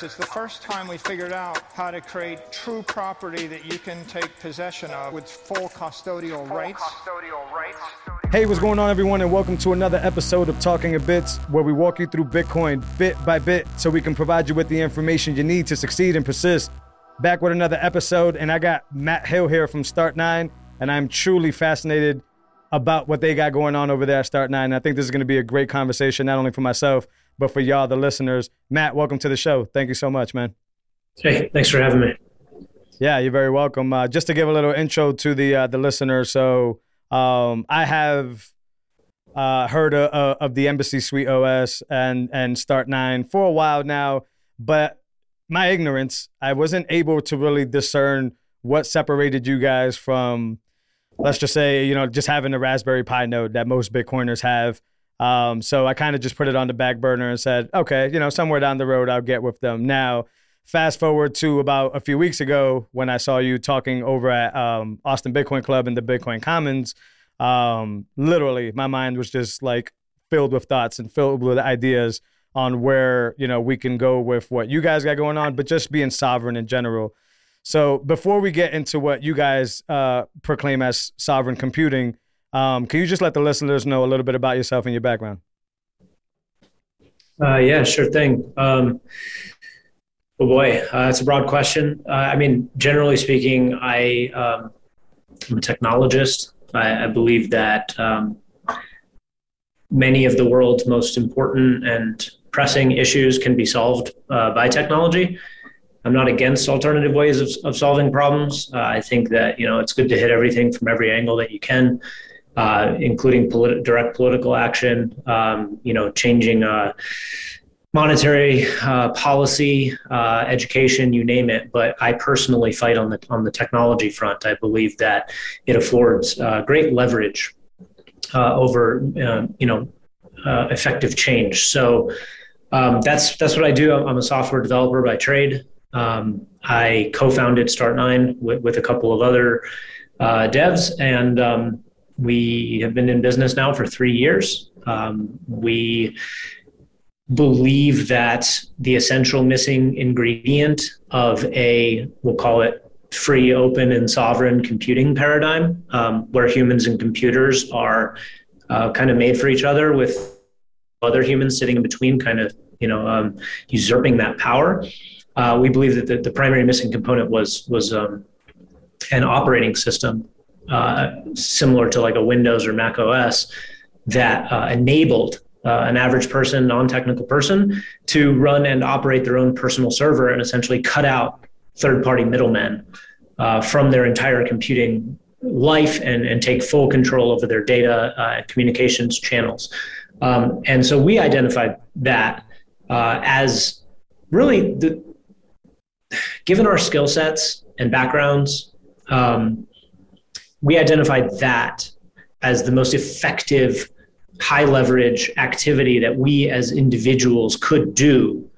The power of Bitcoin. It's the first time we figured out how to create true property that you can take possession of with full custodial rights. Hey, what's going on, everyone, and welcome to another episode of Talking a Bits, where we walk you through Bitcoin bit by bit so we can provide you with the information you need to succeed and persist. Back with another episode, and I got Matt Hill here from Start9, and I'm truly fascinated about what they got going on over there at Start9. And I think this is going to be a great conversation, not only for myself, but for y'all, the listeners. Matt, welcome to the show. Thank you so much, man. Hey, thanks for having me. Yeah, you're very welcome. Uh, just to give a little intro to the uh, the listener, so um, I have uh, heard of, of the Embassy Suite OS and and Start Nine for a while now, but my ignorance, I wasn't able to really discern what separated you guys from, let's just say, you know, just having a Raspberry Pi node that most Bitcoiners have. Um, so I kind of just put it on the back burner and said, okay, you know, somewhere down the road I'll get with them. Now, fast forward to about a few weeks ago when I saw you talking over at um, Austin Bitcoin Club and the Bitcoin Commons. Um, literally, my mind was just like filled with thoughts and filled with ideas on where you know we can go with what you guys got going on, but just being sovereign in general. So before we get into what you guys uh, proclaim as sovereign computing, um, can you just let the listeners know a little bit about yourself and your background? Uh, yeah, sure thing. Um, oh boy, uh, it's a broad question. Uh, I mean, generally speaking, I um, I'm a technologist. I, I believe that um, many of the world's most important and pressing issues can be solved uh, by technology. I'm not against alternative ways of, of solving problems. Uh, I think that you know it's good to hit everything from every angle that you can, uh, including direct political action. Um, you know, changing uh, monetary uh, policy, uh, education, you name it. But I personally fight on the on the technology front. I believe that it affords uh, great leverage over you know effective change. So. Um, that's that's what I do. I'm a software developer by trade. Um, I co-founded Start9 with, with, a couple of other uh, devs, and um, we have been in business now for three years. Um, we believe that the essential missing ingredient of a, we'll call it free, open, and sovereign computing paradigm, um, where humans and computers are uh, kind of made for each other with other humans sitting in between, kind of you know um, usurping that power. Uh, we believe that the, the, primary missing component was was um, an operating system uh, similar to like a Windows or Mac OS that uh, enabled uh, an average person, non-technical person, to run and operate their own personal server and essentially cut out third-party middlemen uh, from their entire computing life and, and take full control over their data uh, communications channels. Um, and so we identified that as really the given our skill sets and backgrounds, um, we identified that as the most effective high leverage activity that we as individuals could do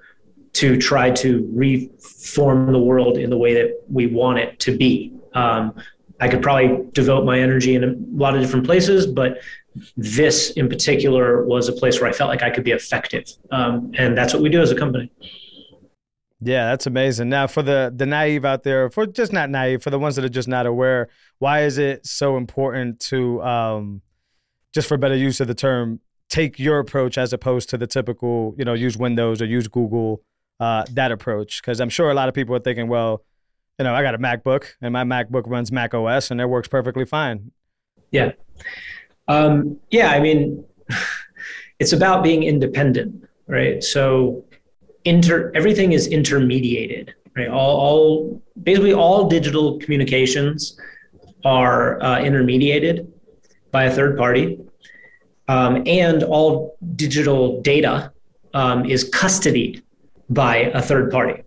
to try to reform the world in the way that we want it to be. Um, I could probably devote my energy in a lot of different places, but this in particular was a place where I felt like I could be effective. Um, and that's what we do as a company. Yeah, that's amazing. Now, for the the naive out there, for just not naive, for the ones that are just not aware, why is it so important to, um, just for better use of the term, take your approach as opposed to the typical, you know, use Windows or use Google, uh, that approach? Because I'm sure a lot of people are thinking, well, you know, I got a MacBook and my MacBook runs Mac OS and it works perfectly fine. Yeah. Um, yeah, I mean, it's about being independent, right? So, inter everything is intermediated, right? All, all basically all digital communications are uh, intermediated by a third party, um, and all digital data um, is custodied by a third party,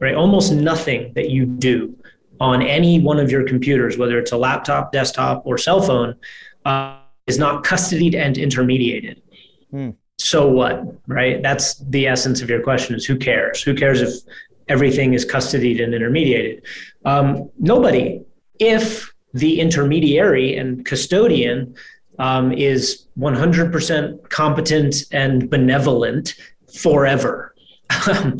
right? Almost nothing that you do on any one of your computers, whether it's a laptop, desktop, or cell phone, uh, is not custodied and intermediated. Hmm. So what, right? That's the essence of your question: is who cares? Who cares if everything is custodied and intermediated? Um, nobody. If the intermediary and custodian um, is 100% competent and benevolent forever,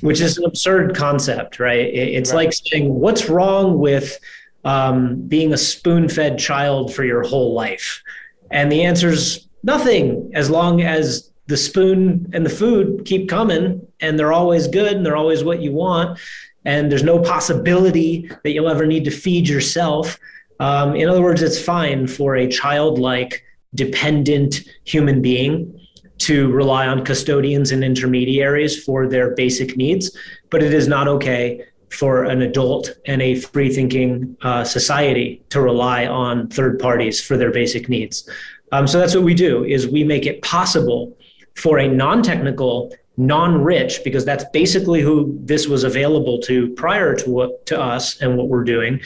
which is an absurd concept, right? It's right. like saying, what's wrong with um, being a spoon fed child for your whole life? And the answer is nothing, as long as the spoon and the food keep coming and they're always good and they're always what you want. And there's no possibility that you'll ever need to feed yourself. Um, in other words, it's fine for a childlike, dependent human being to rely on custodians and intermediaries for their basic needs, but it is not okay for an adult and a free thinking uh, society to rely on third parties for their basic needs. Um, so that's what we do is we make it possible for a non-technical non-rich because that's basically who this was available to prior to what to us and what we're doing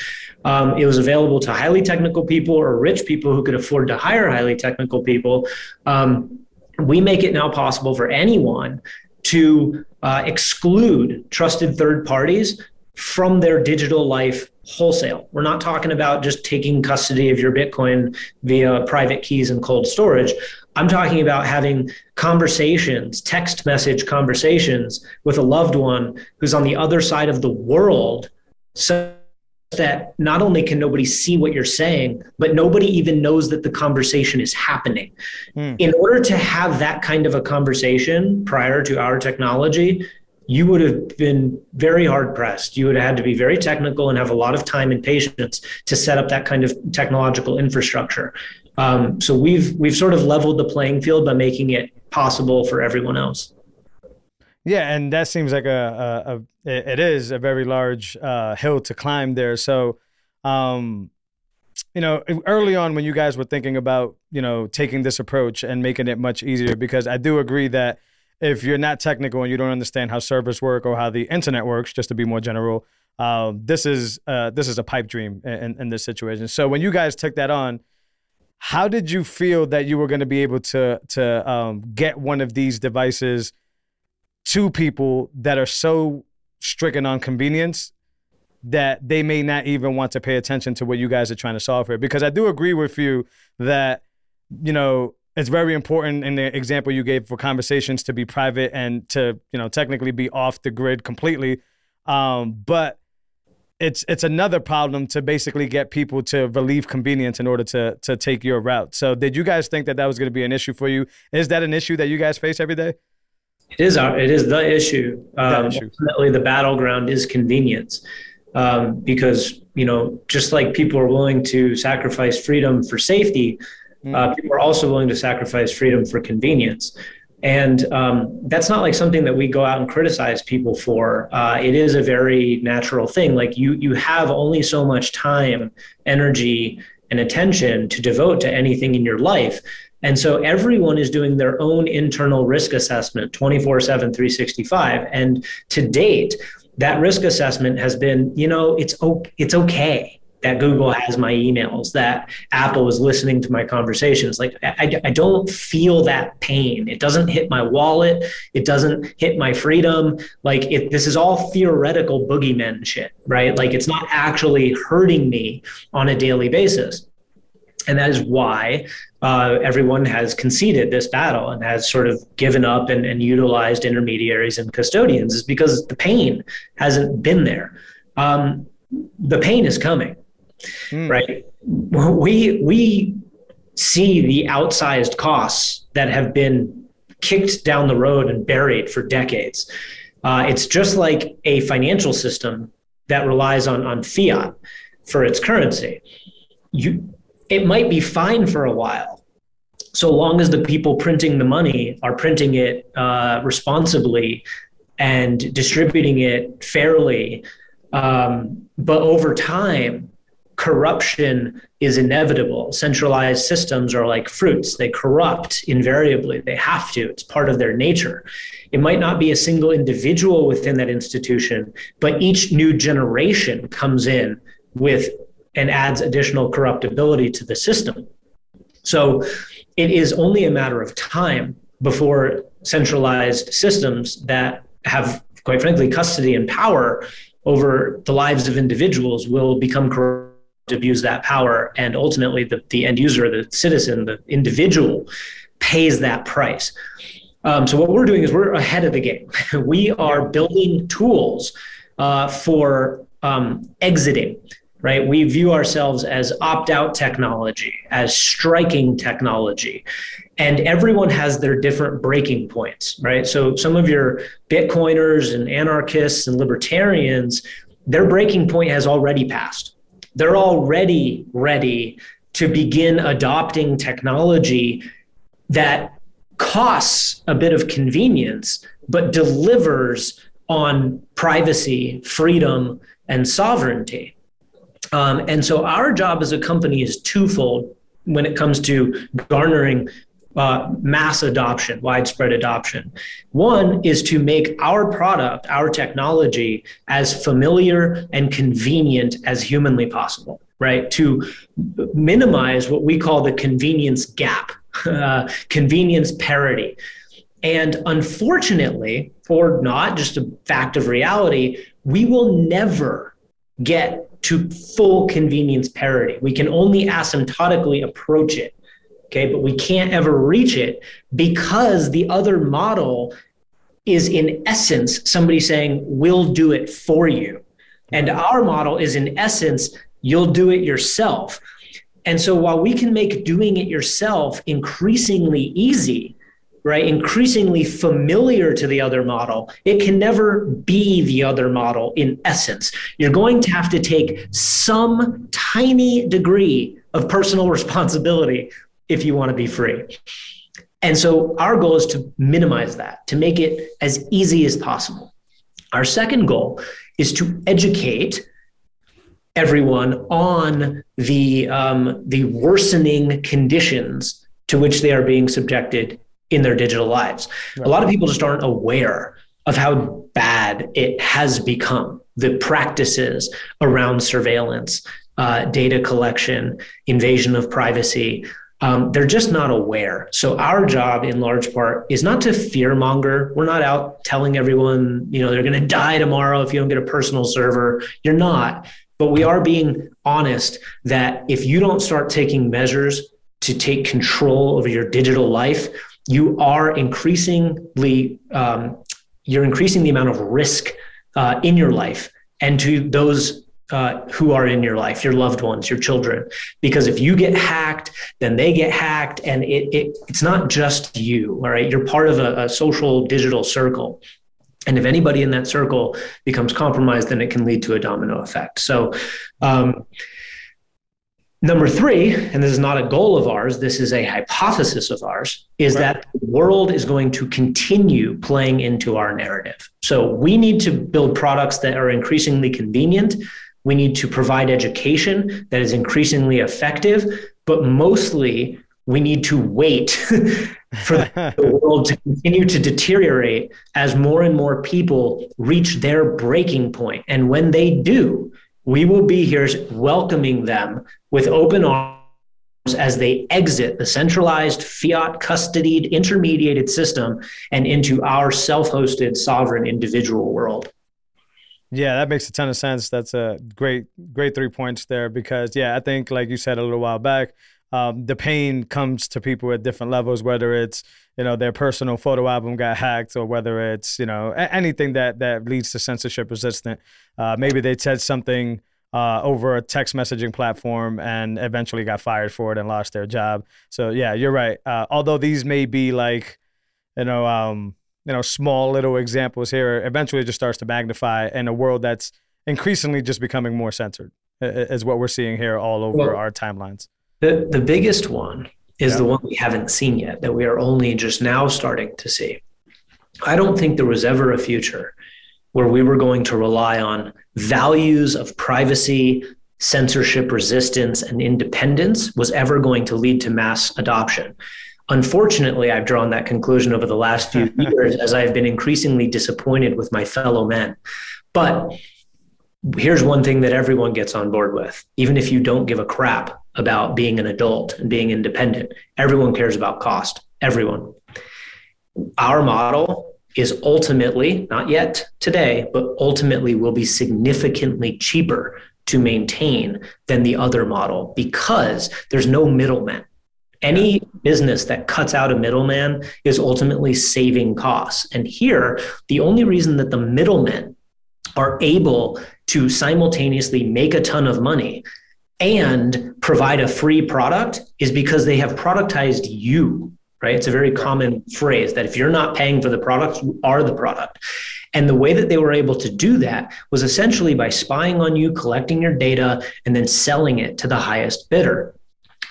um, it was available to highly technical people or rich people who could afford to hire highly technical people um, we make it now possible for anyone to uh, exclude trusted third parties from their digital life wholesale. We're not talking about just taking custody of your Bitcoin via private keys and cold storage. I'm talking about having conversations, text message conversations with a loved one who's on the other side of the world. So that not only can nobody see what you're saying, but nobody even knows that the conversation is happening. Mm. In order to have that kind of a conversation prior to our technology, you would have been very hard pressed. You would have had to be very technical and have a lot of time and patience to set up that kind of technological infrastructure. Um, so we've we've sort of leveled the playing field by making it possible for everyone else. Yeah, and that seems like a, a, a it is a very large uh, hill to climb there. So, um, you know, early on when you guys were thinking about you know taking this approach and making it much easier, because I do agree that if you're not technical and you don't understand how servers work or how the internet works, just to be more general, uh, this is uh, this is a pipe dream in, in this situation. So when you guys took that on, how did you feel that you were going to be able to to um, get one of these devices? to people that are so stricken on convenience that they may not even want to pay attention to what you guys are trying to solve here. Because I do agree with you that, you know, it's very important in the example you gave for conversations to be private and to, you know, technically be off the grid completely. Um, but it's it's another problem to basically get people to relieve convenience in order to to take your route. So did you guys think that that was going to be an issue for you? Is that an issue that you guys face every day? It is our, it is the issue. Um, issue. Ultimately, the battleground is convenience, um, because you know, just like people are willing to sacrifice freedom for safety, mm. uh, people are also willing to sacrifice freedom for convenience. And um, that's not like something that we go out and criticize people for. Uh, it is a very natural thing. Like you, you have only so much time, energy, and attention to devote to anything in your life. And so everyone is doing their own internal risk assessment 24 7, 365. And to date, that risk assessment has been, you know, it's, o- it's okay that Google has my emails, that Apple is listening to my conversations. Like, I, I don't feel that pain. It doesn't hit my wallet. It doesn't hit my freedom. Like, it, this is all theoretical boogeyman shit, right? Like, it's not actually hurting me on a daily basis. And that is why uh, everyone has conceded this battle and has sort of given up and, and, utilized intermediaries and custodians is because the pain hasn't been there. Um, the pain is coming, mm. right? We we see the outsized costs that have been kicked down the road and buried for decades. Uh, it's just like a financial system that relies on on fiat for its currency. You it might be fine for a while so long as the people printing the money are printing it uh, responsibly and distributing it fairly. Um, but over time, corruption is inevitable. Centralized systems are like fruits, they corrupt invariably. They have to, it's part of their nature. It might not be a single individual within that institution, but each new generation comes in with and adds additional corruptibility to the system. So it is only a matter of time before centralized systems that have, quite frankly, custody and power over the lives of individuals will become corrupt abuse that power. And ultimately the, the end user the citizen the individual pays that price. Um, so what we're doing is we're ahead of the game. We are building tools uh, for um, exiting right? We view ourselves as opt-out technology as striking technology. And everyone has their different breaking points right? So some of your bitcoiners and anarchists and libertarians their breaking point has already passed they're already ready to begin adopting technology that costs a bit of convenience, but delivers on privacy, freedom, and sovereignty. Um, and so our job as a company is twofold when it comes to garnering uh, mass adoption, widespread adoption. One is to make our product, our technology, as familiar and convenient as humanly possible, right? To minimize what we call the convenience gap, uh, convenience parity. And unfortunately, or not, just a fact of reality, we will never get to full convenience parity. We can only asymptotically approach it Okay. But we can't ever reach it because the other model is, in essence, somebody saying, we'll do it for you. And our model is, in essence, you'll do it yourself. And so while we can make doing it yourself increasingly easy, right, increasingly familiar to the other model, it can never be the other model in essence. You're going to have to take some tiny degree of personal responsibility if you want to be free. And so our goal is to minimize that, to make it as easy as possible. Our second goal is to educate everyone on the um, the worsening conditions to which they are being subjected in their digital lives. Right. A lot of people just aren't aware of how bad it has become. The practices around surveillance, uh, data collection, invasion of privacy, um, they're just not aware. So our job, in large part, is not to fear monger. We're not out telling everyone, you know, they're going to die tomorrow if you don't get a personal server. You're not. But we are being honest that if you don't start taking measures to take control over your digital life, you are increasingly um, you're increasing the amount of risk uh, in your life and to those uh, who are in your life, your loved ones, your children. Because if you get hacked, then they get hacked, and it, it it's not just you. All right, you're part of a, a social digital circle. And if anybody in that circle becomes compromised, then it can lead to a domino effect. So, um, number three, and this is not a goal of ours, this is a hypothesis of ours, is right. that the world is going to continue playing into our narrative. So, we need to build products that are increasingly convenient, we need to provide education that is increasingly effective, but mostly we need to wait for the world to continue to deteriorate as more and more people reach their breaking point. And when they do, we will be here welcoming them with open arms as they exit the centralized fiat custodied intermediated system and into our self-hosted sovereign individual world yeah, that makes a ton of sense. That's a great, great three points there because, yeah, I think, like you said a little while back, um, the pain comes to people at different levels, whether it's, you know, their personal photo album got hacked or whether it's, you know, anything that, that leads to censorship resistant. Uh, maybe they said something uh, over a text messaging platform and eventually got fired for it and lost their job. So, yeah, you're right. Uh, although these may be like, you know, um, you know small little examples here eventually it just starts to magnify in a world that's increasingly just becoming more censored is what we're seeing here all over well, our timelines the, the biggest one is yeah. the one we haven't seen yet that we are only just now starting to see i don't think there was ever a future where we were going to rely on values of privacy censorship resistance and independence was ever going to lead to mass adoption. Unfortunately, I've drawn that conclusion over the last few years as I've been increasingly disappointed with my fellow men. But here's one thing that everyone gets on board with. Even if you don't give a crap about being an adult and being independent everyone cares about cost. Everyone. Our model is ultimately not yet today but ultimately will be significantly cheaper to maintain than the other model because there's no middleman any business that cuts out a middleman is ultimately saving costs. And here the only reason that the middlemen are able to simultaneously make a ton of money and provide a free product is because they have productized you right? It's a very common phrase that if you're not paying for the product you are the product. And the way that they were able to do that was essentially by spying on you collecting your data and then selling it to the highest bidder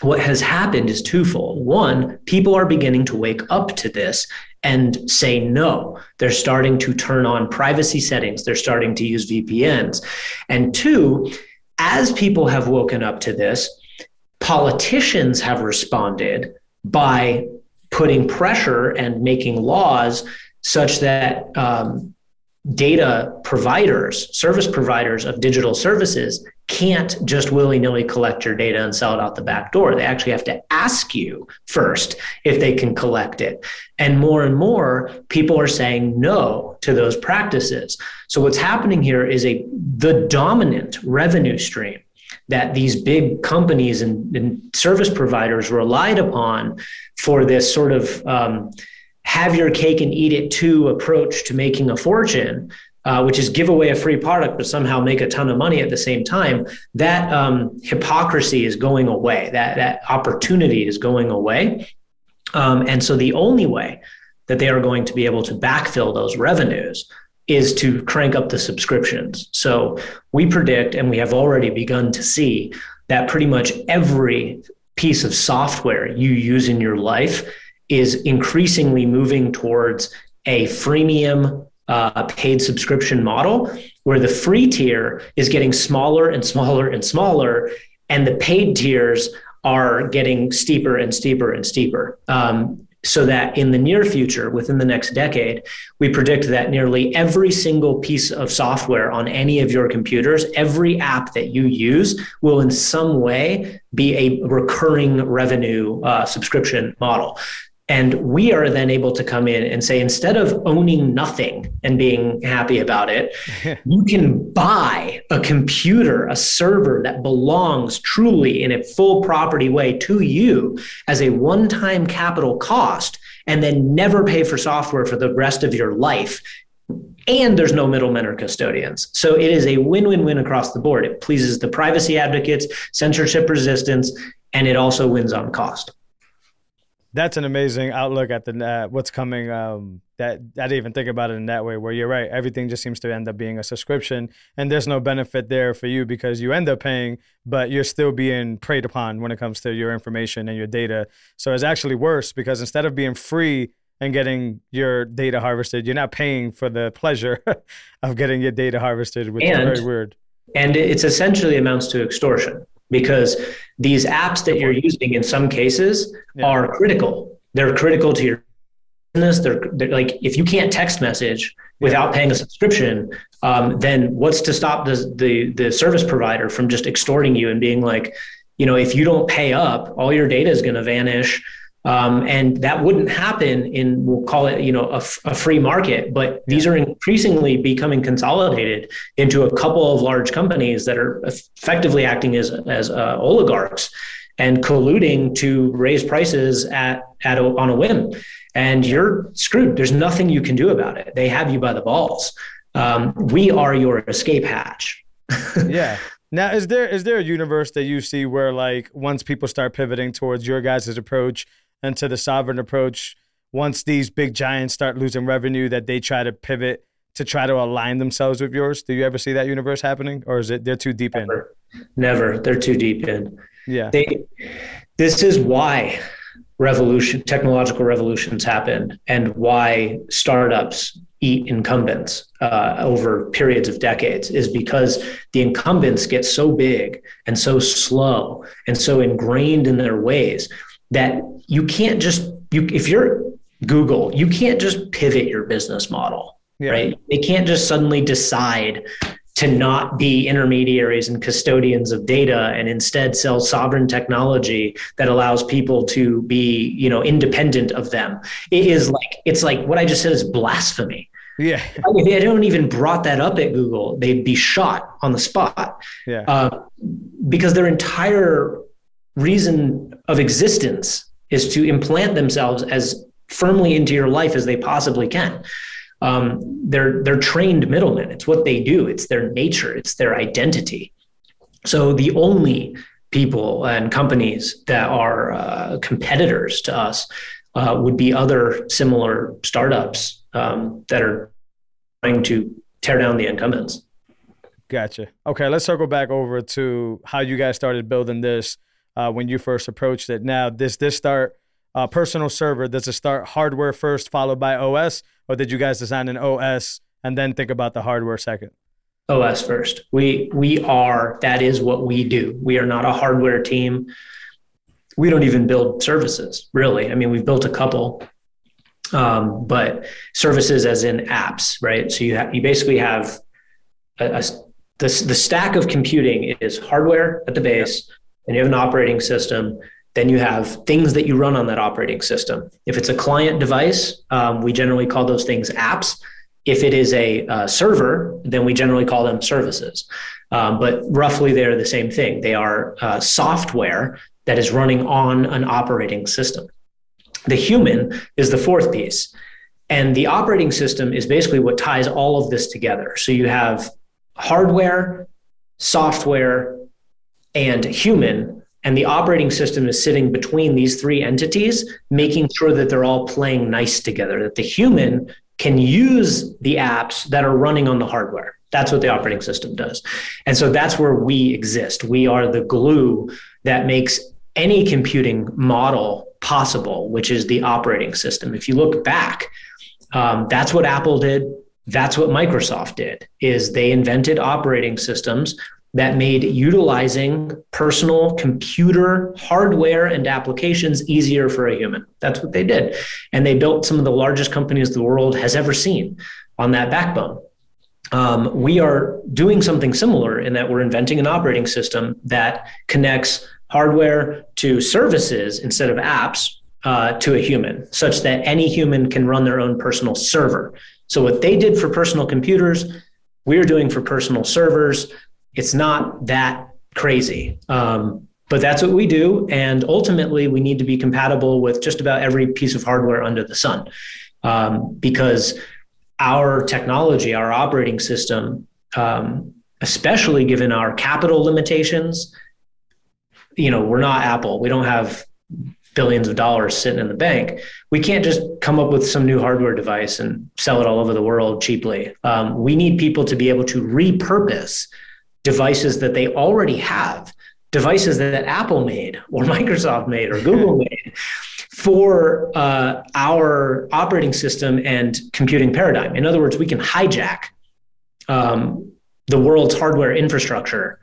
what has happened is twofold. One, people are beginning to wake up to this and say no. They're starting to turn on privacy settings, they're starting to use VPNs. And two, as people have woken up to this, politicians have responded by putting pressure and making laws such that um, data providers, service providers of digital services can't just willy nilly collect your data and sell it out the back door. They actually have to ask you first if they can collect it. And more and more people are saying no to those practices. So what's happening here is a the dominant revenue stream that these big companies and, and service providers relied upon for this sort of um, have your cake and eat it too approach to making a fortune uh, which is give away a free product but somehow make a ton of money at the same time, that um, hypocrisy is going away. That that opportunity is going away, um, and so the only way that they are going to be able to backfill those revenues is to crank up the subscriptions. So we predict, and we have already begun to see that pretty much every piece of software you use in your life is increasingly moving towards a freemium uh, paid subscription model where the free tier is getting smaller and smaller and smaller, and the paid tiers are getting steeper and steeper and steeper. Um, so that in the near future, within the next decade, we predict that nearly every single piece of software on any of your computers, every app that you use, will in some way be a recurring revenue uh, subscription model. And we are then able to come in and say, instead of owning nothing and being happy about it, you can buy a computer, a server that belongs truly in a full property way to you as a one time capital cost, and then never pay for software for the rest of your life. And there's no middlemen or custodians. So it is a win win win across the board. It pleases the privacy advocates, censorship resistance, and it also wins on cost that's an amazing outlook at the uh, what's coming. Um, that I didn't even think about it in that way. Where you're right, everything just seems to end up being a subscription, and there's no benefit there for you because you end up paying, but you're still being preyed upon when it comes to your information and your data. So it's actually worse because instead of being free and getting your data harvested, you're not paying for the pleasure of getting your data harvested, which and, is very weird. And it's essentially amounts to extortion because these apps that you're using in some cases yeah. are critical. They're critical to your business. They're, they're, like if you can't text message without paying a subscription, um, then what's to stop the, the the service provider from just extorting you and being like, you know, if you don't pay up, all your data is going to vanish. Um, and that wouldn't happen in we'll call it you know a, a free market but these are increasingly becoming consolidated into a couple of large companies that are effectively acting as as uh, oligarchs and colluding to raise prices at at a, on a whim. And you're screwed. There's nothing you can do about it. They have you by the balls. Um, we are your escape hatch. Yeah. Now, is there is there a universe that you see where like once people start pivoting towards your guys' approach, and to the sovereign approach once these big giants start losing revenue that they try to pivot to try to align themselves with yours. Do you ever see that universe happening or is it they're too deep never. in never. They're too deep in. Yeah. They this is why revolution technological revolutions happen and why startups eat incumbents uh, over periods of decades is because the incumbents get so big and so slow and so ingrained in their ways that you can't just you if you're Google, you can't just pivot your business model, Yeah. right? They can't just suddenly decide to not be intermediaries and custodians of data and instead sell sovereign technology that allows people to be, you know, independent of them. It is like it's like what I just said is blasphemy. Yeah. If they hadn't even brought that up at Google, they'd be shot on the spot Yeah. uh, because their entire reason of existence is to implant themselves as firmly into your life as they possibly can. Um, they're they're trained middlemen. It's what they do. It's their nature. It's their identity. So the only people and companies that are uh, competitors to us uh, would be other similar startups um, that are trying to tear down the incumbents. Gotcha. Okay, let's circle back over to how you guys started building this uh, when you first approached it. Now, does this start uh, personal server? Does it start hardware first, followed by OS, or did you guys design an OS and then think about the hardware second? OS first. We we are that is what we do. We are not a hardware team. We don't even build services, really. I mean, we've built a couple, um, but services as in apps, right? So you have you basically have a, a, the the stack of computing is hardware at the base, and you have an operating system. Then you have things that you run on that operating system. If it's a client device, um, we generally call those things apps. If it is a uh, server, then we generally call them services. Um, but roughly, they're the same thing. They are uh, software that is running on an operating system. The human is the fourth piece. And the operating system is basically what ties all of this together. So you have hardware, software, and human. And the operating system is sitting between these three entities, making sure that they're all playing nice together, that the human can use the apps that are running on the hardware. That's what the operating system does. And so that's where we exist. We are the glue that makes any computing model possible, which is the operating system. If you look back, um, that's what Apple did. That's what Microsoft did. Is they invented operating systems that made utilizing personal computer hardware and applications easier for a human. That's what they did. And they built some of the largest companies the world has ever seen on that backbone. Um, we are doing something similar in that we're inventing an operating system that connects hardware to services instead of apps uh, to a human, such that any human can run their own personal server. So, what they did for personal computers, we're doing for personal servers. It's not that crazy. Um, but that's what we do. And ultimately, we need to be compatible with just about every piece of hardware under the sun um, because our technology, our operating system, um, especially given our capital limitations, you know, we're not Apple. We don't have billions of dollars sitting in the bank. We can't just come up with some new hardware device and sell it all over the world cheaply. Um, we need people to be able to repurpose devices that they already have, devices that Apple made or Microsoft made or Google made for uh, our operating system and computing paradigm. In other words, we can hijack um, the world's hardware infrastructure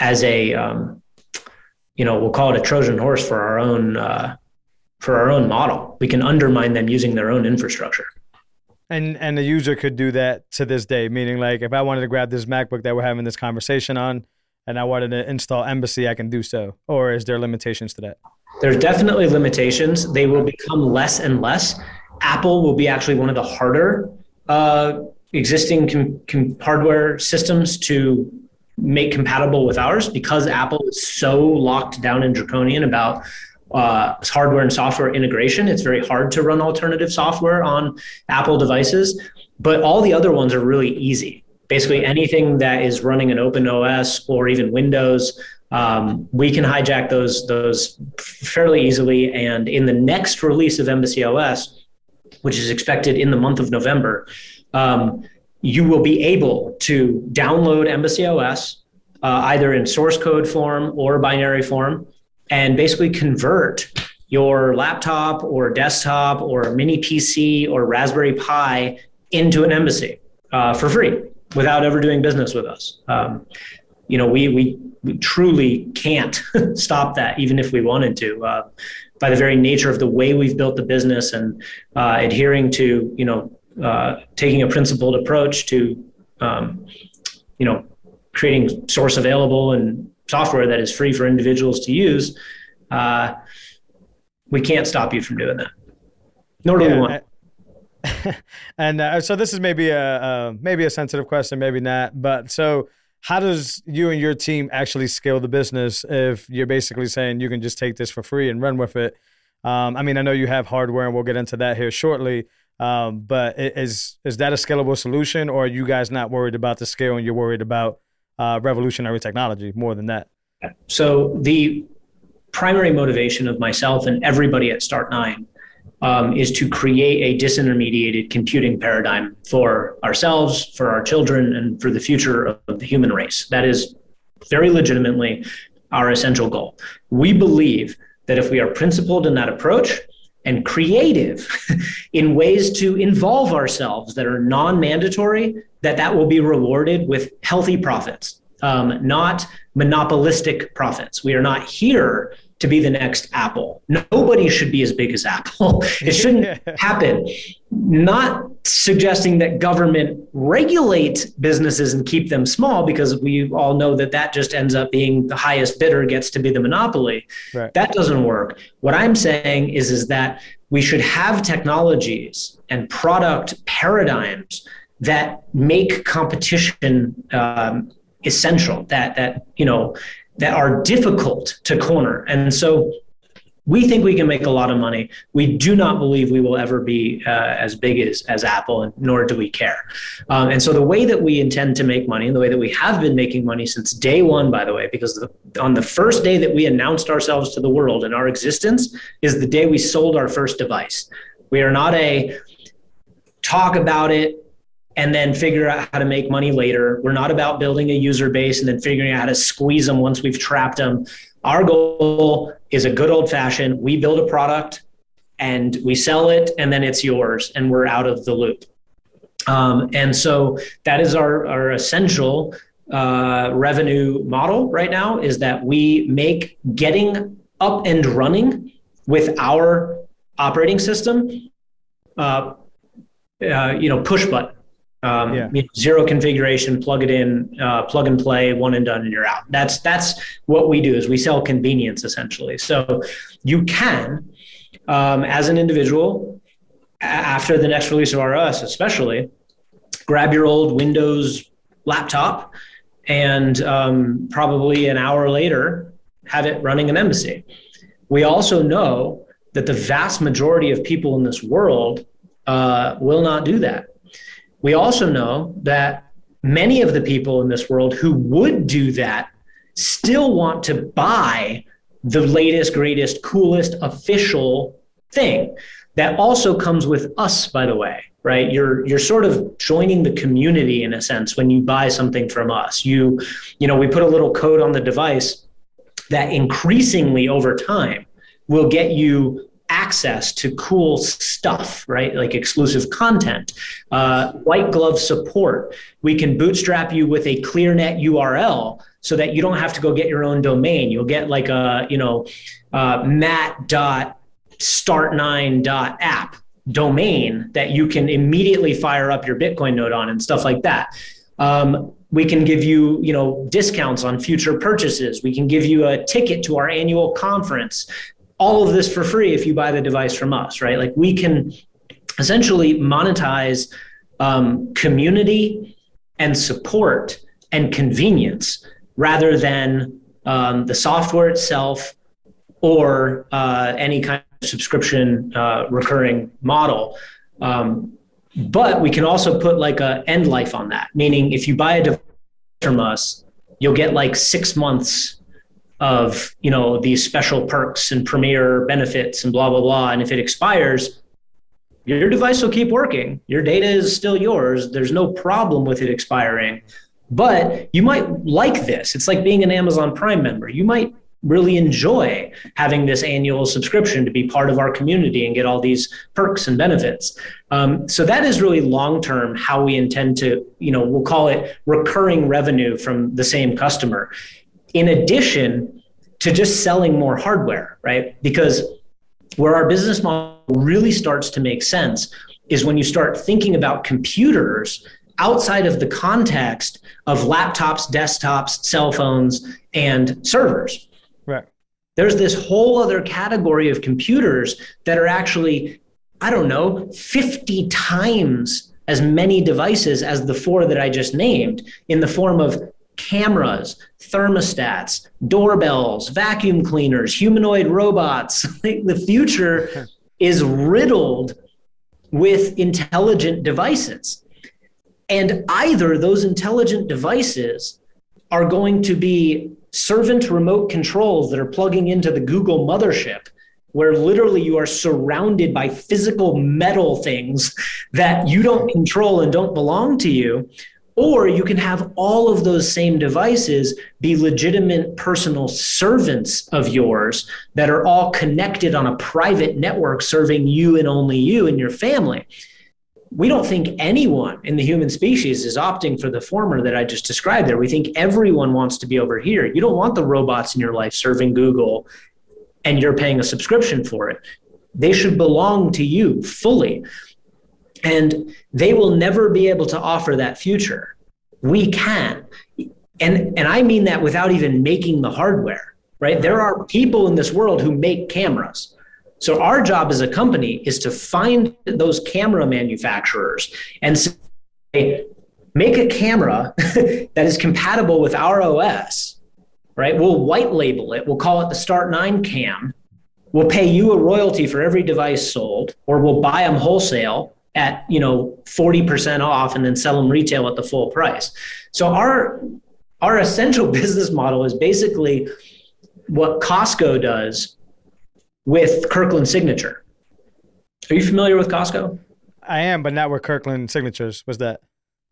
as a um, you know we'll call it a trojan horse for our own uh, for our own model we can undermine them using their own infrastructure And and the user could do that to this day, meaning like if I wanted to grab this MacBook that we're having this conversation on and I wanted to install Embassy, I can do so. Or is there limitations to that? there's definitely limitations they will become less and less apple will be actually one of the harder uh, existing com- com- hardware systems to make compatible with ours because apple is so locked down and draconian about uh, hardware and software integration it's very hard to run alternative software on apple devices but all the other ones are really easy basically anything that is running an open os or even windows um, we can hijack those those fairly easily. And in the next release of Embassy OS, which is expected in the month of November, um, you will be able to download Embassy OS uh, either in source code form or binary form, and basically convert your laptop or desktop or mini PC or Raspberry Pi into an embassy uh, for free without ever doing business with us. Um, you know, we, we, we truly can't stop that, even if we wanted to, uh, by the very nature of the way we've built the business and uh, adhering to, you know, uh, taking a principled approach to, um, you know, creating source available and software that is free for individuals to use. Uh, we can't stop you from doing that. Nor do Yeah, we want. and uh, so this is maybe a uh, maybe a sensitive question, maybe not. But so, how does you and your team actually scale the business if you're basically saying you can just take this for free and run with it? Um, I mean, I know you have hardware, and we'll get into that here shortly. Um, but is is that a scalable solution, or are you guys not worried about the scale and you're worried about uh, revolutionary technology more than that? So the primary motivation of myself and everybody at Start9 um, is to create a disintermediated computing paradigm for ourselves, for our children, and for the future of the human race. That is very legitimately our essential goal. We believe that if we are principled in that approach and creative in ways to involve ourselves that are non-mandatory, that that will be rewarded with healthy profits, um, not monopolistic profits. We are not here to be the next Apple. Nobody should be as big as Apple. It shouldn't happen. Not suggesting that government regulate businesses and keep them small because we all know that that just ends up being the highest bidder gets to be the monopoly. Right. That doesn't work. What I'm saying is is that we should have technologies and product paradigms that make competition um, essential. That that you know that are difficult to corner. And so we think we can make a lot of money. We do not believe we will ever be uh, as big as, as Apple, and nor do we care. Um, and so the way that we intend to make money, and the way that we have been making money since day one, by the way, because the, on the first day that we announced ourselves to the world and our existence is the day we sold our first device. We are not a talk about it and then figure out how to make money later. We're not about building a user base and then figuring out how to squeeze them once we've trapped them. Our goal is a good old fashioned we build a product and we sell it, and then it's yours, and we're out of the loop. Um, and so that is our, our essential uh, revenue model right now is that we make getting up and running with our operating system, uh, uh, you know, push button. Um, Yeah. you know, zero configuration, plug it in, uh, plug and play, one and done, and you're out. That's that's what we do. Is we sell convenience essentially. So you can, um, as an individual, a- after the next release of ROS, especially, grab your old Windows laptop and um, probably an hour later have it running an embassy. We also know that the vast majority of people in this world uh, will not do that. We also know that many of the people in this world who would do that still want to buy the latest, greatest, coolest official thing. That also comes with us, by the way, right? You're you're sort of joining the community in a sense when you buy something from us. You, you know, we put a little code on the device that increasingly over time will get you access to cool stuff, right? Like exclusive content, uh, white glove support. We can bootstrap you with a ClearNet URL so that you don't have to go get your own domain. You'll get like a, you know, uh, mat.start9.app domain that you can immediately fire up your Bitcoin node on and stuff like that. Um, we can give you, you know, discounts on future purchases. We can give you a ticket to our annual conference. All of this for free if you buy the device from us, right? Like we can essentially monetize um, community and support and convenience rather than um, the software itself or uh, any kind of subscription uh, recurring model. Um, but we can also put like a end life on that, meaning if you buy a device from us, you'll get like six months of you know these special perks and premier benefits and blah blah blah. And if it expires, your device will keep working. Your data is still yours. There's no problem with it expiring. But you might like this. It's like being an Amazon Prime member. You might really enjoy having this annual subscription to be part of our community and get all these perks and benefits. Um, so that is really long term how we intend to, you know, we'll call it recurring revenue from the same customer. In addition to just selling more hardware, right? Because where our business model really starts to make sense is when you start thinking about computers outside of the context of laptops, desktops, cell phones, and servers. Right. There's this whole other category of computers that are actually, I don't know, 50 times as many devices as the four that I just named in the form of cameras, thermostats, doorbells, vacuum cleaners, humanoid robots. the future is riddled with intelligent devices. And either those intelligent devices are going to be servant remote controls that are plugging into the Google mothership, where literally you are surrounded by physical metal things that you don't control and don't belong to you. Or you can have all of those same devices be legitimate personal servants of yours that are all connected on a private network serving you and only you and your family we don't think anyone in the human species is opting for the former that I just described there. We think everyone wants to be over here. You don't want the robots in your life serving Google and you're paying a subscription for it. They should belong to you fully. And they will never be able to offer that future. We can. And, and I mean that without even making the hardware, right? There are people in this world who make cameras so our job as a company is to find those camera manufacturers and say, make a camera that is compatible with our OS, right? We'll white label it. We'll call it the Start 9 cam. We'll pay you a royalty for every device sold, or we'll buy them wholesale at you know 40% off and then sell them retail at the full price. So our our essential business model is basically what Costco does with Kirkland Signature. Are you familiar with Costco? I am, but not with Kirkland Signatures. Was that?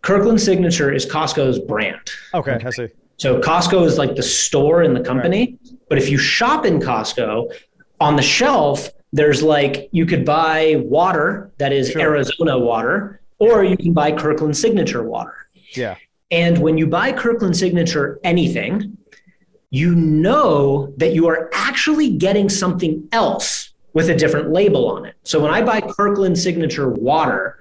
Kirkland Signature is Costco's brand. Okay, okay, I see. So Costco is like the store in the company, right. but if you shop in Costco, on the shelf there's like you could buy water that is sure. Arizona water, or you can buy Kirkland Signature water. Yeah. And when you buy Kirkland Signature anything, you know that you are actually getting something else with a different label on it. So when I buy Kirkland Signature water,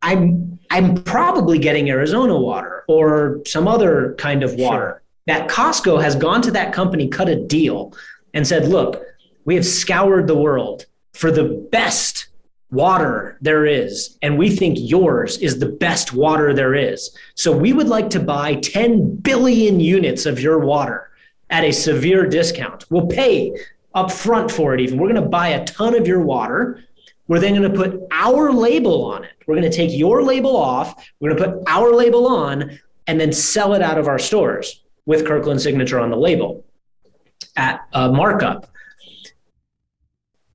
I'm I'm probably getting Arizona water or some other kind of water. Sure. That Costco has gone to that company, cut a deal, and said, "Look, we have scoured the world for the best water there is, and we think yours is the best water there is. So we would like to buy 10 billion units of your water at a severe discount. We'll pay up front for it even. We're going to buy a ton of your water. We're then going to put our label on it. We're going to take your label off. We're going to put our label on and then sell it out of our stores with Kirkland signature on the label at a markup.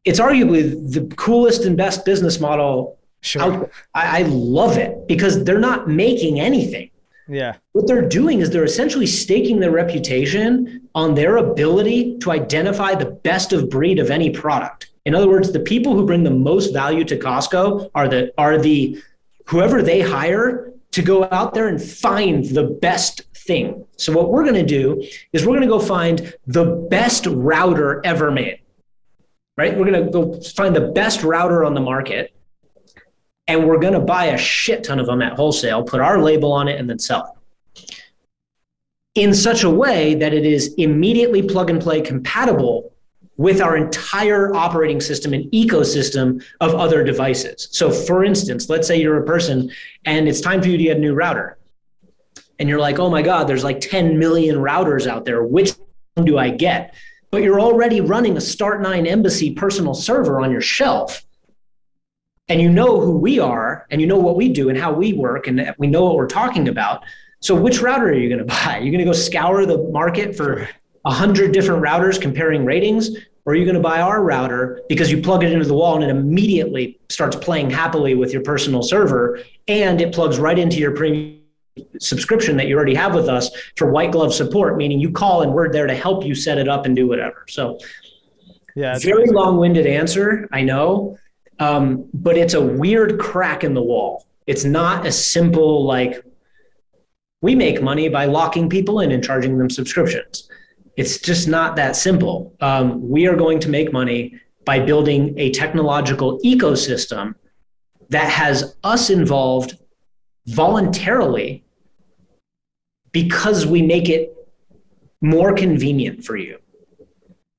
It's arguably the coolest and best business model. Sure. I, I love it because they're not making anything. Yeah. What they're doing is they're essentially staking their reputation on their ability to identify the best of breed of any product. In other words, the people who bring the most value to Costco are the are the whoever they hire to go out there and find the best thing. So what we're going to do is we're going to go find the best router ever made. Right? We're going to go find the best router on the market and we're going to buy a shit ton of them at wholesale, put our label on it, and then sell it in such a way that it is immediately plug and play compatible with our entire operating system and ecosystem of other devices. So, for instance, let's say you're a person and it's time for you to get a new router. And you're like, oh my God, there's like 10 million routers out there. Which one do I get? But you're already running a Start 9 Embassy personal server on your shelf. And you know who we are and you know what we do and how we work and we know what we're talking about. So which router are you going to buy? You're going to go scour the market for a hundred different routers comparing ratings? Or are you going to buy our router because you plug it into the wall and it immediately starts playing happily with your personal server and it plugs right into your premium subscription that you already have with us for white glove support, meaning you call and we're there to help you set it up and do whatever. So, Yeah, it's- very long winded answer, I know, um, but it's a weird crack in the wall. It's not a simple, like, we make money by locking people in and charging them subscriptions. It's just not that simple. Um, we are going to make money by building a technological ecosystem that has us involved voluntarily because we make it more convenient for you.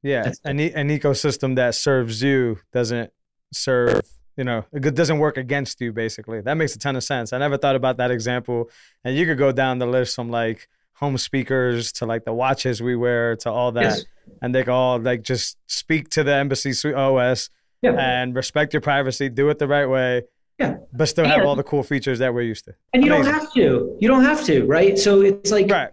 Yeah, That's- an, e- an ecosystem that serves you doesn't serve, you know, it doesn't work against you, basically. That makes a ton of sense. I never thought about that example. And you could go down the list from like home speakers to like the watches we wear to all that. Yes. And they can all like just speak to the embassy suite OS Yeah. and respect your privacy, do it the right way, Yeah. but still have all the cool features that we're used to. And you Amazing. don't have to. You don't have to, right? So it's like Right.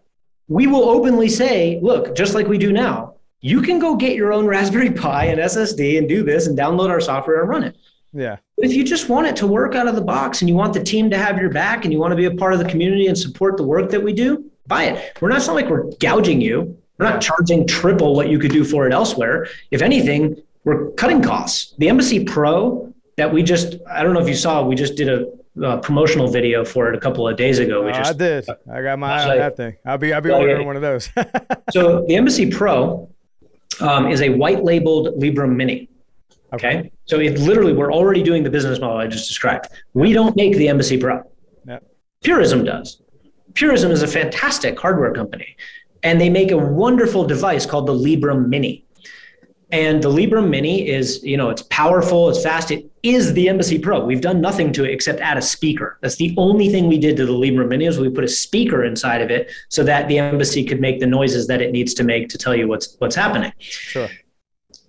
we will openly say, look, just like we do now, you can go get your own Raspberry Pi and SSD and do this and download our software and run it. Yeah. If you just want it to work out of the box and you want the team to have your back and you want to be a part of the community and support the work that we do, buy it. We're not, it's not like we're gouging you. We're not charging triple what you could do for it elsewhere. If anything, we're cutting costs. The Embassy Pro that we just, I don't know if you saw, we just did a, uh promotional video for it a couple of days ago. We Uh, I did. I got my eye on Like- that thing. I'll be I'll be ordering yeah. one of those. So the Embassy Pro um, is a white labeled Librem Mini. Okay. So it literally, we're already doing the business model I just described. We don't make the Embassy Pro. Yep. Purism does. Purism is a fantastic hardware company, and they make a wonderful device called the Librem Mini. And the Librem Mini is, you know, it's powerful, it's fast. It is the Embassy Pro. We've done nothing to it except add a speaker. That's the only thing we did to the Librem Mini is we put a speaker inside of it so that the embassy could make the noises that it needs to make to tell you what's what's happening. sure.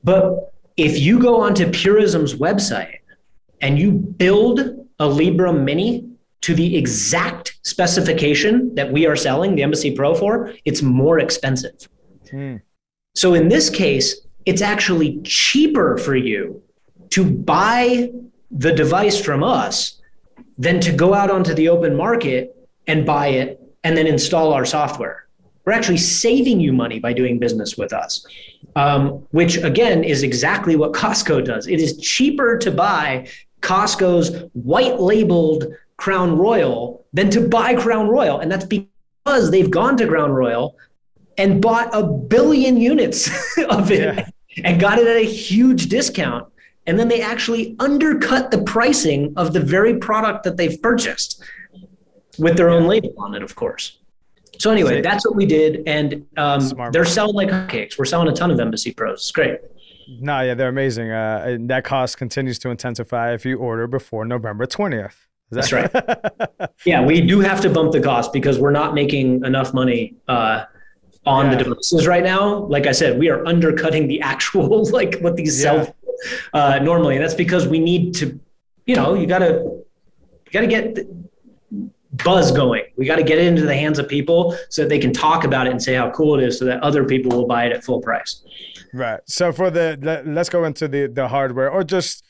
But if you go onto Purism's website and you build a Librem Mini to the exact specification that we are selling the Embassy Pro for, it's more expensive. Hmm. So in this case, it's actually cheaper for you to buy the device from us than to go out onto the open market and buy it and then install our software. We're actually saving you money by doing business with us, um, which again is exactly what Costco does. It is cheaper to buy Costco's white labeled Crown Royal than to buy Crown Royal. And that's because they've gone to Crown Royal and bought a billion units of it Yeah. And got it at a huge discount. And then they actually undercut the pricing of the very product that they've purchased with their own label on it, of course. So anyway, that's what we did, and um, they're selling like hotcakes. We're selling a ton of Embassy Pros. It's great. No, yeah, they're amazing. Uh, and that cost continues to intensify if you order before November 20th. Is That's right. Yeah, we do have to bump the cost because we're not making enough money uh, on Yeah. the devices right now. Like I said, we are undercutting the actual like what these Yeah. sell uh, normally, and that's because we need to, you know, you gotta you gotta get the buzz going. We got to get it into the hands of people so that they can talk about it and say how cool it is, so that other people will buy it at full price. Right. So for the let, let's go into the the hardware or just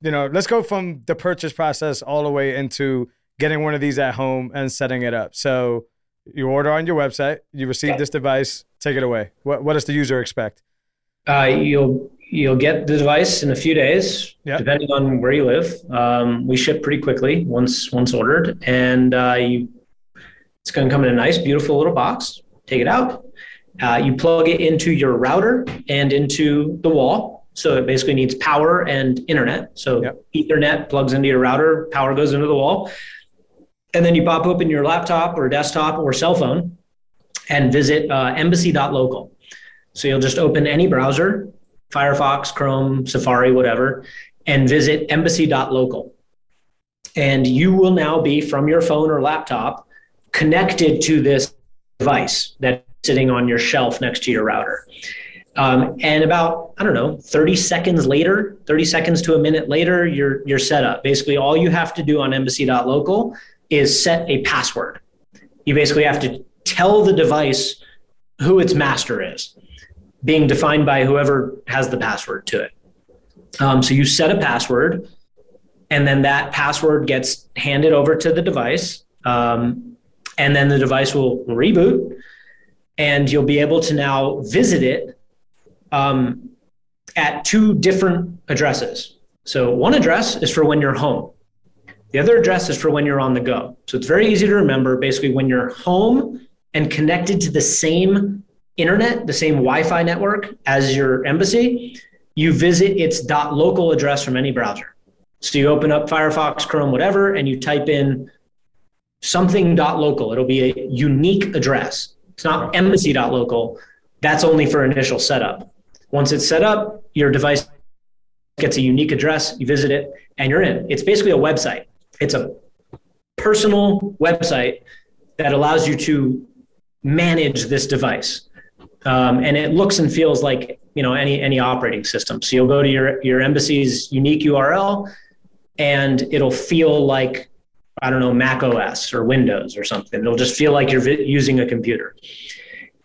you know, let's go from the purchase process all the way into getting one of these at home and setting it up. So you order on your website, you receive this device, take it away. What what does the user expect? Uh, you'll you'll get the device in a few days, depending on where you live. Um, we ship pretty quickly once once ordered, and uh, you it's going to come in a nice, beautiful little box. Take it out. Uh, you plug it into your router and into the wall. So it basically needs power and internet. So Yep. Ethernet plugs into your router, power goes into the wall, and then you pop open your laptop or desktop or cell phone and visit uh, embassy.local. So you'll just open any browser, Firefox, Chrome, Safari, whatever, and visit embassy.local. And you will now be from your phone or laptop connected to this device that's sitting on your shelf next to your router. Um, and about, I don't know, 30 seconds later, 30 seconds to a minute later, you're, you're set up. Basically, all you have to do on embassy.local is set a password. You basically have to tell the device who its master is being defined by whoever has the password to it. Um, so you set a password, and then that password gets handed over to the device. Um, and then the device will reboot, and you'll be able to now visit it um, at two different addresses. So one address is for when you're home. The other address is for when you're on the go. So it's very easy to remember. Basically, when you're home and connected to the same internet, the same Wi-Fi network as your embassy, you visit its .local address from any browser. So you open up Firefox, Chrome, whatever, and you type in something .local. It'll be a unique address. It's not embassy.local. That's only for initial setup. Once it's set up, your device gets a unique address, you visit it, and you're in. It's basically a website. It's a personal website that allows you to manage this device. Um, and it looks and feels like you know any any operating system. So you'll go to your your embassy's unique URL, and it'll feel like I don't know Mac OS or Windows or something. It'll just feel like you're vi- using a computer.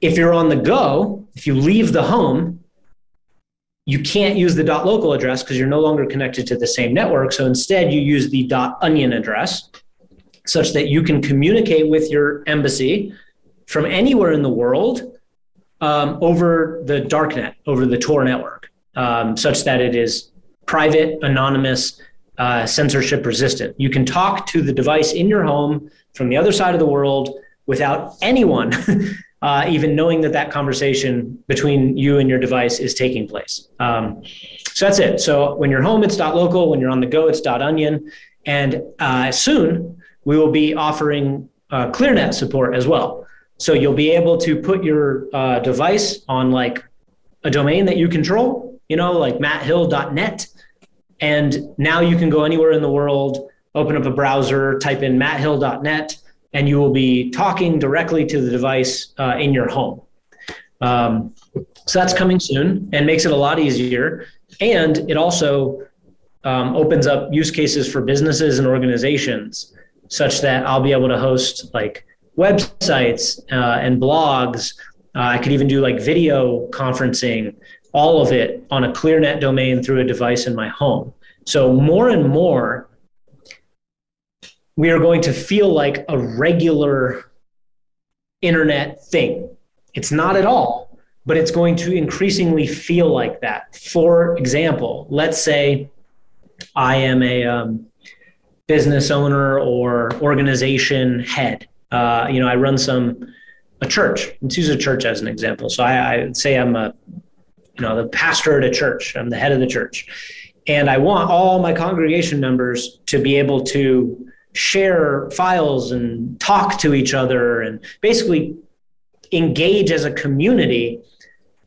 If you're on the go, if you leave the home, you can't use the dot .local address because you're no longer connected to the same network. So instead, you use the dot .onion address, such that you can communicate with your embassy from anywhere in the world um, over the darknet, over the Tor network, um, such that it is private, anonymous, uh, censorship resistant. You can talk to the device in your home from the other side of the world without anyone uh, even knowing that that conversation between you and your device is taking place. Um, so that's it. So when you're home, it's dot .local. When you're on the go, it's dot .onion. And uh, soon we will be offering uh, ClearNet support as well. So you'll be able to put your uh, device on like a domain that you control, you know, like matthill.net. And now you can go anywhere in the world, open up a browser, type in matthill.net, and you will be talking directly to the device uh, in your home. Um, so that's coming soon and makes it a lot easier. And it also um, opens up use cases for businesses and organizations such that I'll be able to host like websites uh, and blogs. Uh, I could even do like video conferencing, all of it on a ClearNet domain through a device in my home. So more and more, we are going to feel like a regular internet thing. It's not at all, but it's going to increasingly feel like that. For example, let's say I am a um, business owner or organization head uh, you know, I run some a church. Let's use a church as an example. So I, I say I'm a, you know, the pastor at a church. I'm the head of the church, and I want all my congregation members to be able to share files and talk to each other and basically engage as a community,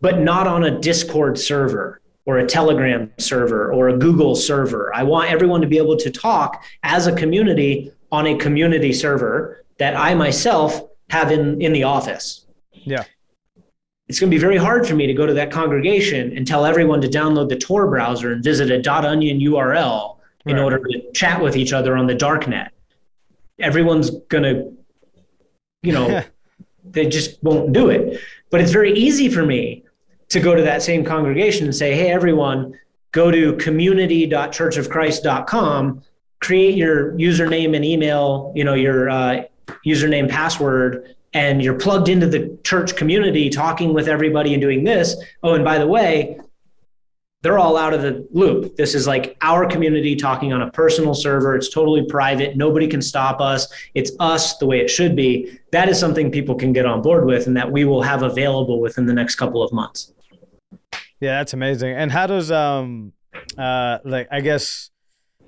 but not on a Discord server or a Telegram server or a Google server. I want everyone to be able to talk as a community on a community server that I myself have in, in the office. Yeah. It's going to be very hard for me to go to that congregation and tell everyone to download the Tor browser and visit a .onion URL in Right. order to chat with each other on the darknet. Everyone's going to, you know, they just won't do it. But it's very easy for me to go to that same congregation and say, hey, everyone, go to community.churchofchrist.com, create your username and email, you know, your uh, username, password, and you're plugged into the church community talking with everybody and doing this. Oh, and by the way, they're all out of the loop. This is like our community talking on a personal server. It's totally private. Nobody can stop us. It's us the way it should be. That is something people can get on board with and that we will have available within the next couple of months. Yeah, that's amazing. And how does um uh like I guess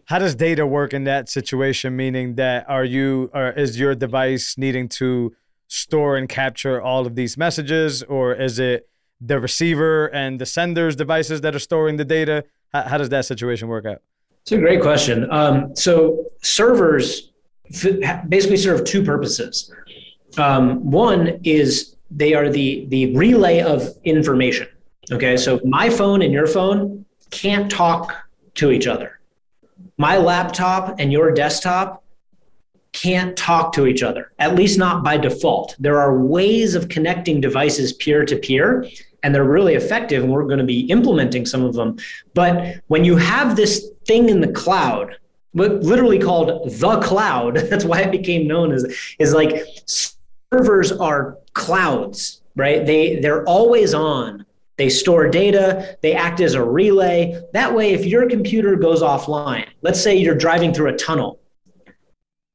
how does data work in that situation? Meaning that are you or is your device needing to store and capture all of these messages, or is it the receiver and the sender's devices that are storing the data? How, how does that situation work out? It's a great question. Um, so servers f- basically serve two purposes. Um, one is they are the the relay of information. Okay, so my phone and your phone can't talk to each other. My laptop and your desktop can't talk to each other, at least not by default. There are ways of connecting devices peer to peer, and they're really effective, and we're going to be implementing some of them. But when you have this thing in the cloud literally called the cloud. That's why it became known as is like servers are clouds, right? They they're always on. They store data, they act as a relay. That way, if your computer goes offline, let's say you're driving through a tunnel,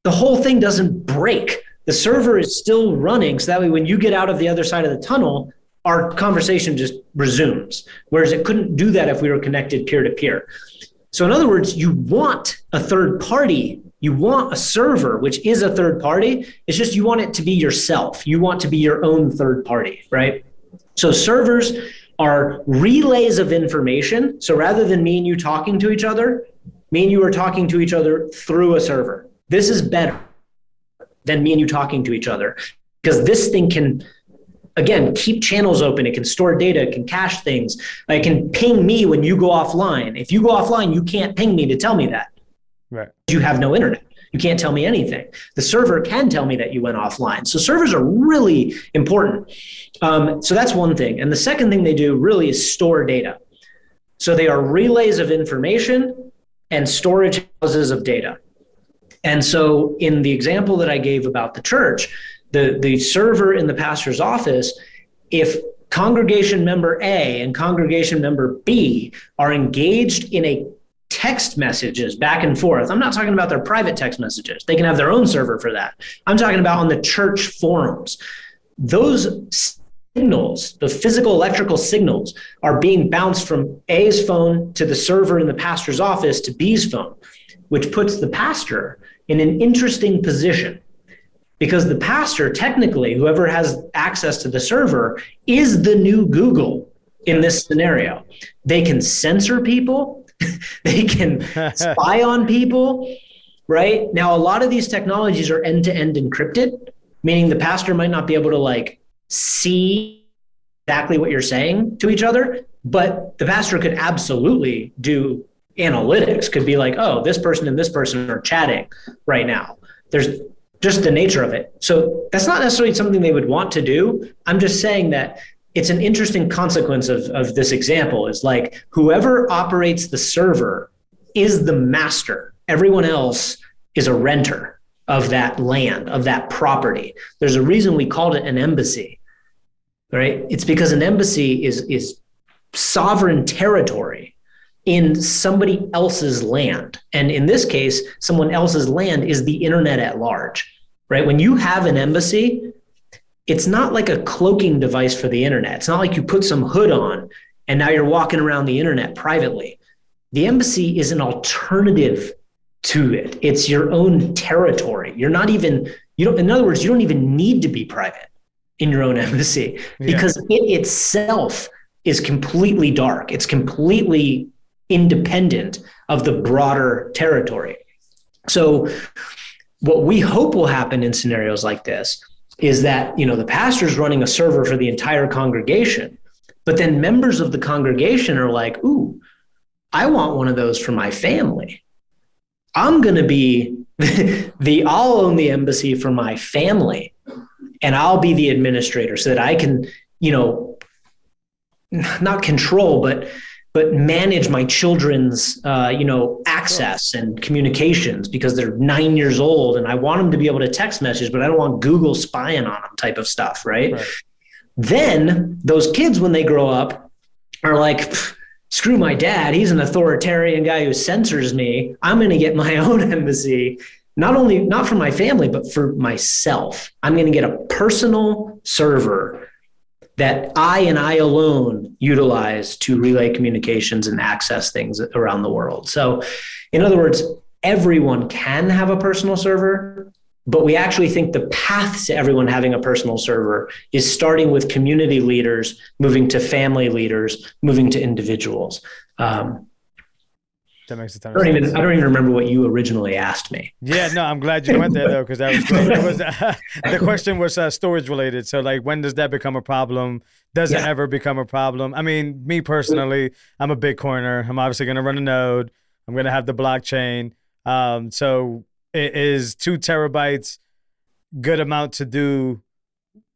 the whole thing doesn't break. The server is still running. So that way, when you get out of the other side of the tunnel, our conversation just resumes. Whereas it couldn't do that if we were connected peer to peer. So, in other words, you want a third party. You want a server, which is a third party. It's just you want it to be yourself. You want to be your own third party, right? So, servers are relays of information. So, rather than me and you talking to each other, me and you are talking to each other through a server. This is better than me and you talking to each other because this thing can again keep channels open. It can store data it can cache things. It can ping me when you go offline. If you go offline you can't ping me to tell me that. Right. you have no internet. You can't tell me anything. The server can tell me that you went offline. So servers are really important. Um, so that's one thing. And the second thing they do really is store data. So they are relays of information and storage houses of data. And so in the example that i gave about the church the, the server in the pastor's office, if congregation member A and congregation member B are engaged in a text messages back and forth. I'm not talking about their private text messages. They can have their own server for that. I'm talking about on the church forums. Those signals, the physical electrical signals, are being bounced from A's phone to the server in the pastor's office to B's phone, which puts the pastor in an interesting position because the pastor technically whoever has access to the server is the new google in this scenario. They can censor people. They can spy on people right? Now a lot of these technologies are end-to-end encrypted meaning the pastor might not be able to like see exactly what you're saying to each other but the pastor could absolutely do analytics could be like oh this person and this person are chatting right now. There's just the nature of it. So that's not necessarily something they would want to do. I'm just saying that it's an interesting consequence of, of this example is like whoever operates the server is the master. Everyone else is a renter of that land, of that property. There's a reason we called it an embassy, right? It's because an embassy is, is sovereign territory in somebody else's land. And in this case, someone else's land is the internet at large, right? When you have an embassy, it's not like a cloaking device for the internet. It's not like you put some hood on and now you're walking around the internet privately. The embassy is an alternative to it. It's your own territory. You're not even, you don't, in other words, you don't even need to be private in your own embassy because it itself is completely dark. It's completely independent of the broader territory. So, what we hope will happen in scenarios like this is that you know the pastor's running a server for the entire congregation, but then members of the congregation are like, "Ooh, I want one of those for my family. I'm going to be the I'll own the embassy for my family, and I'll be the administrator so that I can, you know, not control, but but manage my children's uh, you know access and communications because they're nine years old and i want them to be able to text message but i don't want google spying on them type of stuff right, right. then those kids when they grow up are like screw my dad. He's an authoritarian guy who censors me. I'm going to get my own embassy not only not for my family but for myself. I'm going to get a personal server that I and I alone utilize to relay communications and access things around the world. So, in other words, everyone can have a personal server, but we actually think the path to everyone having a personal server is starting with community leaders, moving to family leaders, moving to individuals. Um, that makes a ton I don't even I don't even remember what you originally asked me. Yeah, no, I'm glad you went there though because that was great. Was, uh, the question was uh, storage related. So like, when does that become a problem? Does yeah. it ever become a problem? I mean, me personally, I'm a Bitcoiner. I'm obviously going to run a node. I'm going to have the blockchain. Um, so it is two terabytes good amount to do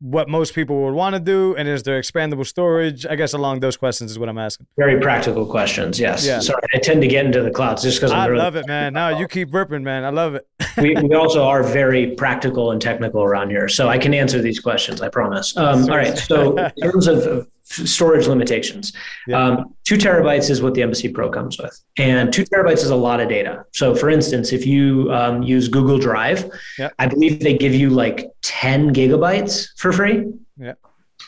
what most people would want to do, and is there expandable storage? I guess along those questions is what I'm asking. Very practical questions. Yes. Yeah. Sorry, I tend to get into the clouds just because I really love it, man. No, you keep ripping, man. I love it. we, we also are very practical and technical around here, so I can answer these questions. I promise. Um, all right. So, in terms of, of storage limitations, Yeah. um, two terabytes is what the Embassy Pro comes with, and two terabytes is a lot of data. So, for instance, if you um, use Google Drive, Yeah. I believe they give you like ten gigabytes for free. Yeah.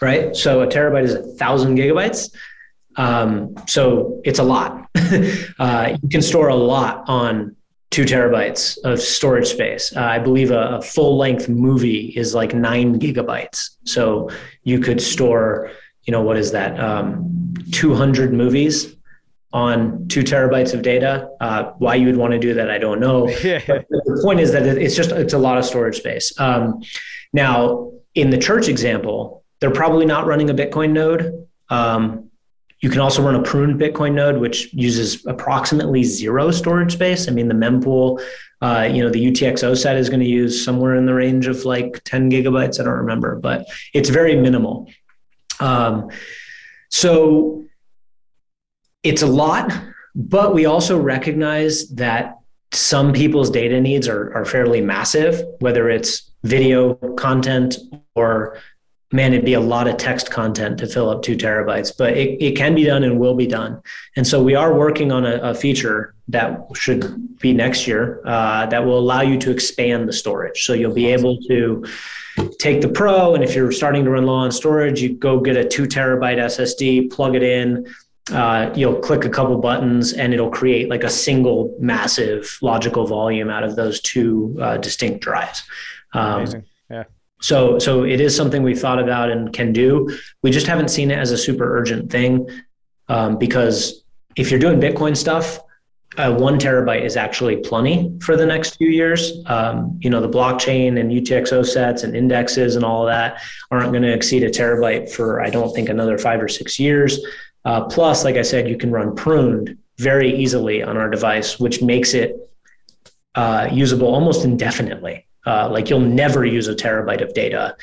Right. So, a terabyte is a thousand gigabytes. Um, so it's a lot. uh, you can store a lot on two terabytes of storage space. Uh, I believe a, a full length movie is like nine gigabytes. So you could store, you know, what is that? Um, 200 movies on two terabytes of data. Uh, why you would want to do that, I don't know. But the point is that it's just it's a lot of storage space. Um, now, in the church example, they're probably not running a Bitcoin node. Um, you can also run a pruned Bitcoin node, which uses approximately zero storage space. I mean, the mempool, uh, you know, the UTXO set is going to use somewhere in the range of like 10 gigabytes. I don't remember, but it's very minimal. Um, so it's a lot, but we also recognize that some people's data needs are, are fairly massive, whether it's video content or man, it'd be a lot of text content to fill up two terabytes, but it, it can be done and will be done. And so we are working on a, a feature that should be next year uh, that will allow you to expand the storage. So you'll be able to take the Pro, and if you're starting to run low on storage, you go get a two terabyte SSD, plug it in. Uh, you'll click a couple buttons and it'll create like a single massive logical volume out of those two uh, distinct drives. Um, Amazing. Yeah. so, so it is something we've thought about and can do. We just haven't seen it as a super urgent thing um, because if you're doing Bitcoin stuff, uh, one terabyte is actually plenty for the next few years. Um, you know, the blockchain and UTXO sets and indexes and all that aren't going to exceed a terabyte for, I don't think, another five or six years. Uh, plus, like I said, you can run pruned very easily on our device, which makes it uh, usable almost indefinitely. Uh, like you'll never use a terabyte of data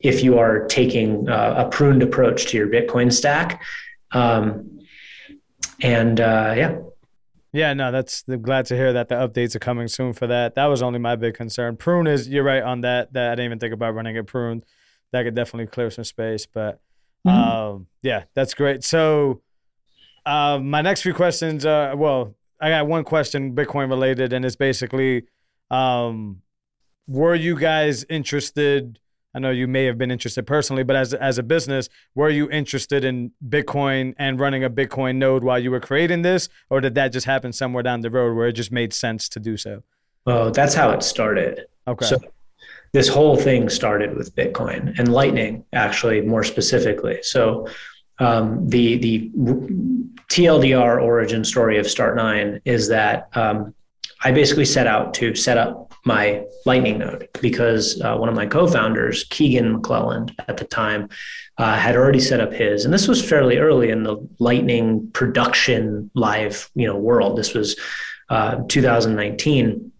if you are taking uh, a pruned approach to your Bitcoin stack. Um, and uh, yeah, Yeah, no, that's I'm glad to hear that the updates are coming soon for that. That was only my big concern. Prune is you're right on that. That I didn't even think about running it pruned. That could definitely clear some space. But um, yeah, that's great. So uh, my next few questions are well, I got one question Bitcoin related, and it's basically um, were you guys interested? I know you may have been interested personally, but as as a business, were you interested in Bitcoin and running a Bitcoin node while you were creating this, or did that just happen somewhere down the road where it just made sense to do so? well, that's how it started. Okay. So this whole thing started with Bitcoin and Lightning, actually, more specifically. So um, the the TLDR origin story of Start9 is that um, I basically set out to set up my Lightning node because uh, one of my co-founders, Keegan McClelland, at the time, uh, had already set up his, and this was fairly early in the Lightning production live, you know, world. This was uh, 2019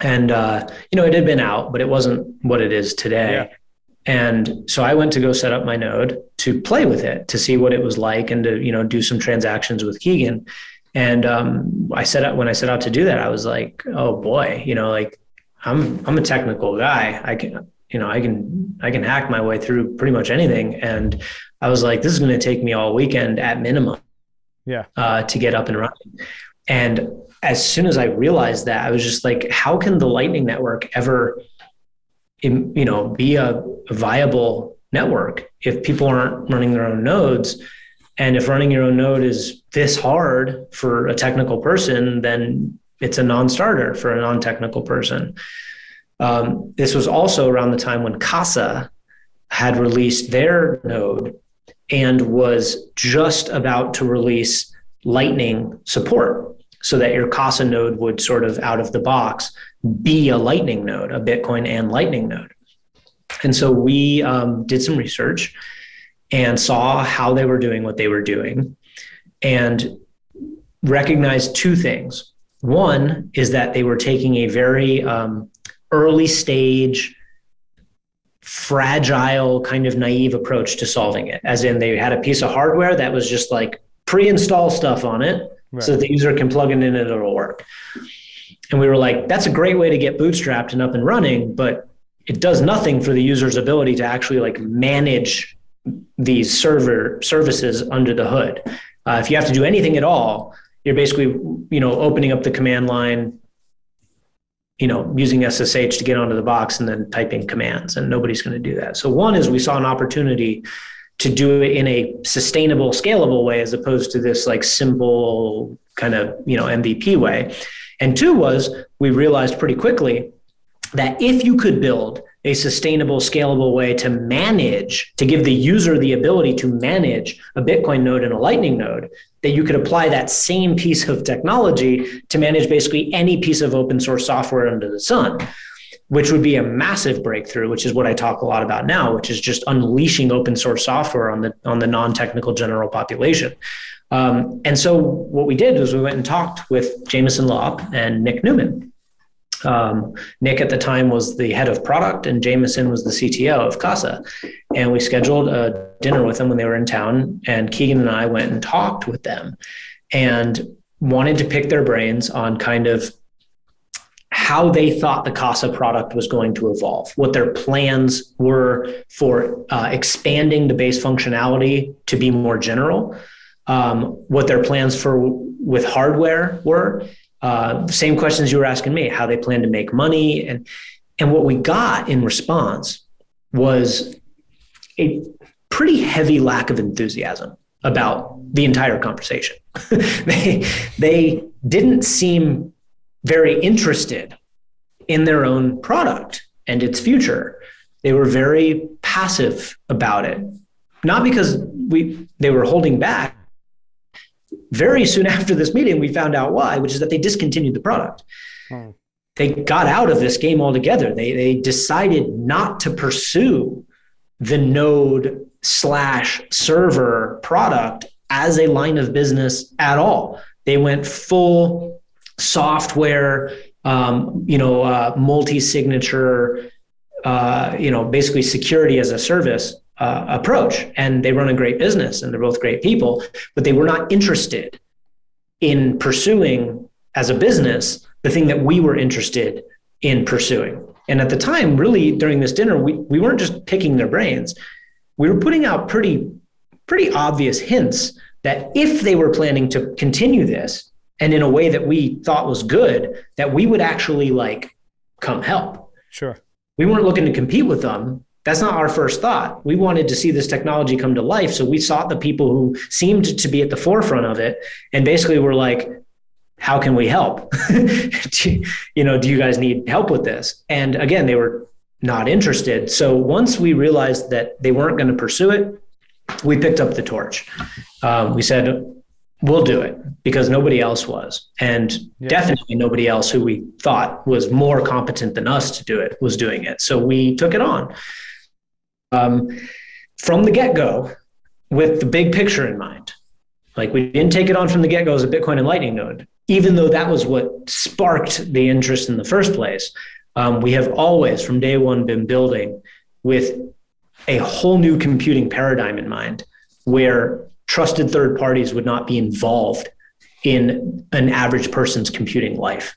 and uh, you know it had been out but it wasn't what it is today Yeah. and so i went to go set up my node to play with it to see what it was like and to you know do some transactions with keegan and um, i set out when i set out to do that i was like oh boy you know like i'm i'm a technical guy i can you know i can i can hack my way through pretty much anything and i was like this is going to take me all weekend at minimum Yeah. uh, to get up and running. And as soon as I realized that, I was just like, how can the Lightning Network ever, you know, be a, a viable network if people aren't running their own nodes? And if running your own node is this hard for a technical person, then it's a non-starter for a non-technical person. Um, this was also around the time when Casa had released their node and was just about to release Lightning support so that your Casa node would sort of out of the box be a Lightning node, a Bitcoin and Lightning node. And so we um, did some research and saw how they were doing what they were doing and recognized two things. One is that they were taking a very um, early stage fragile, kind of naive approach to solving it. As in, they had a piece of hardware that was just like pre-install stuff on it, right. so the user can plug it in and it'll work. And we were like, that's a great way to get bootstrapped and up and running, but it does nothing for the user's ability to actually like manage these server services under the hood. Uh, if you have to do anything at all, you're basically you know opening up the command line, you know using SSH to get onto the box and then typing commands, and nobody's going to do that. So one is we saw an opportunity to do it in a sustainable, scalable way as opposed to this like simple kind of you know MVP way. And two was we realized pretty quickly that if you could build a sustainable, scalable way to manage, to give the user the ability to manage a Bitcoin node and a Lightning node, that you could apply that same piece of technology to manage basically any piece of open source software under the sun, which would be a massive breakthrough, which is what I talk a lot about now, which is just unleashing open source software on the on the non-technical general population. Um, and so what we did was we went and talked with Jameson Lopp and Nick Newman um, Nick at the time was the head of product, and Jameson was the CTO of Casa. And we scheduled a dinner with them when they were in town. And Keegan and I went and talked with them and wanted to pick their brains on kind of how they thought the Casa product was going to evolve, what their plans were for uh, expanding the base functionality to be more general, um, what their plans for with hardware were, uh, same questions you were asking me, how they plan to make money. And, and what we got in response was a pretty heavy lack of enthusiasm about the entire conversation. they, they didn't seem very interested in their own product and its future. They were very passive about it. Not because we they were holding back, very soon after this meeting, we found out why, which is that they discontinued the product. Hmm. They got out of this game altogether. They, they decided not to pursue the node slash server product as a line of business at all. They went full software, um, you know, uh, multi-signature, uh, you know, basically security as a service uh, approach and they run a great business and they're both great people but they were not interested in pursuing as a business the thing that we were interested in pursuing. And at the time really during this dinner we, we weren't just picking their brains. We were putting out pretty pretty obvious hints that if they were planning to continue this and in a way that we thought was good that we would actually like come help. Sure. We weren't looking to compete with them that's not our first thought. We wanted to see this technology come to life. So we sought the people who seemed to be at the forefront of it. And basically we're like, how can we help? you know, do you guys need help with this? And again, they were not interested. So once we realized that they weren't going to pursue it, we picked up the torch. Um, we said, we'll do it because nobody else was. And yeah. definitely nobody else who we thought was more competent than us to do it was doing it. So we took it on um, from the get go with the big picture in mind. Like we didn't take it on from the get go as a Bitcoin and Lightning node, even though that was what sparked the interest in the first place. Um, we have always, from day one, been building with a whole new computing paradigm in mind where trusted third parties would not be involved in an average person's computing life.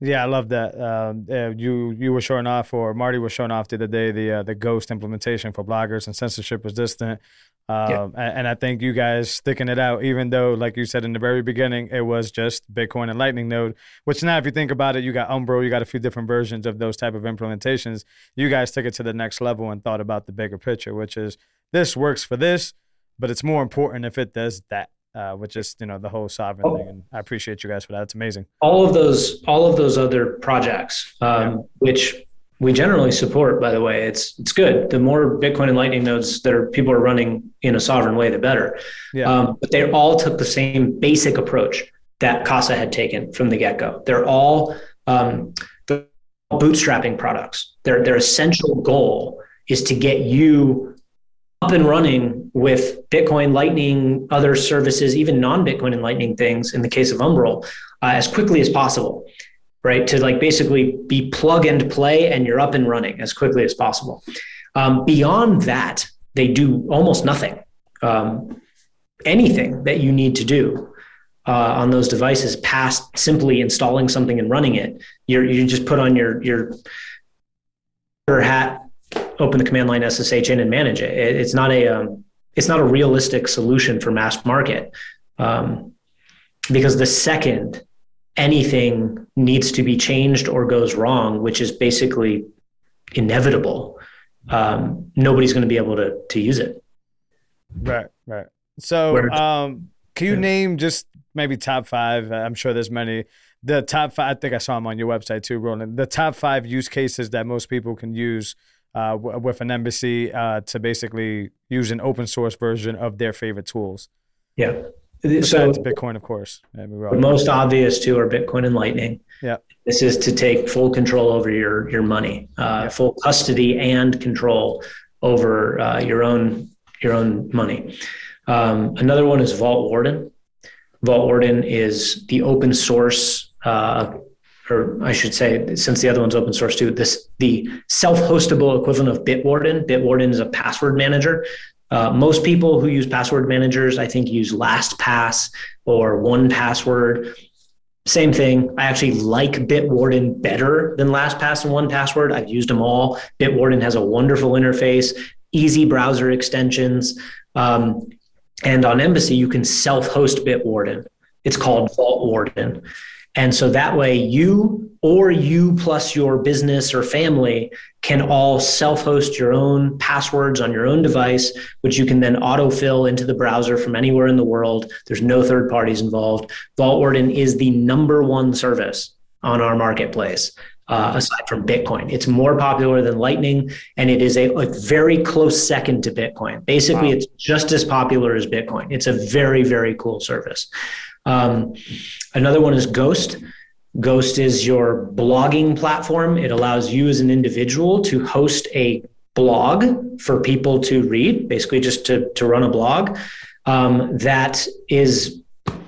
Yeah, I love that. Um, uh, you you were showing off, or Marty was showing off the other day, the uh, the Ghost implementation for bloggers and censorship resistant. Um, yeah. and, and, I think you guys sticking it out, even though, like you said in the very beginning, it was just Bitcoin and Lightning node. Which now, if you think about it, you got Umbrel, you got a few different versions of those type of implementations. You guys took it to the next level and thought about the bigger picture, which is this works for this, but it's more important if it does that uh, with just you know the whole sovereign oh. thing. And I appreciate you guys for that. It's amazing. All of those, all of those other projects, um, yeah. which we generally support. By the way, it's it's good. The more Bitcoin and Lightning nodes that are people are running in a sovereign way, the better. Yeah. Um, but they all took the same basic approach that Casa had taken from the get go. They're all um, bootstrapping products. Their their essential goal is to get you up and running with Bitcoin, Lightning, other services, even non Bitcoin and Lightning things in the case of Umbrel, uh, as quickly as possible. right? To like basically be plug and play and you're up and running as quickly as possible. Um, beyond that, they do almost nothing. Um, anything that you need to do uh, on those devices past simply installing something and running it, you're, you just put on your your hat, open the command line SSH in and manage it. it it's not a um, it's not a realistic solution for mass market um, because the second anything needs to be changed or goes wrong, which is basically inevitable, um, nobody's going to be able to to use it. Right, right. So, um, can you yeah. name just maybe top five? I'm sure there's many. The top five. I think I saw them on your website too, Roland. The top five use cases that most people can use uh, with an embassy uh, to basically use an open source version of their favorite tools. Yeah. Besides so Bitcoin, of course. the most obvious two are Bitcoin and Lightning. Yeah. This is to take full control over your your money, uh, yeah. full custody and control over uh, your own your own money. Um, another one is Vaultwarden. Vault Warden is the open source uh, or I should say, since the other one's open source too, this the self-hostable equivalent of Bitwarden. Bitwarden is a password manager. Uh, most people who use password managers, I think, use LastPass or 1Password. Same thing. I actually like Bitwarden better than LastPass and 1Password. I've used them all. Bitwarden has a wonderful interface, easy browser extensions. Um, and on Embassy, you can self host Bitwarden. It's called Vaultwarden. And so that way, you or you plus your business or family can all self host your own passwords on your own device, which you can then autofill into the browser from anywhere in the world. There's no third parties involved. Vaultwarden is the number one service on our marketplace. Uh, aside from Bitcoin, it's more popular than Lightning, and it is a, a very close second to Bitcoin. Basically, wow. it's just as popular as Bitcoin. It's a very, very cool service. Um, another one is Ghost. Ghost is your blogging platform. It allows you as an individual to host a blog for people to read, basically just to, to run a blog um, that is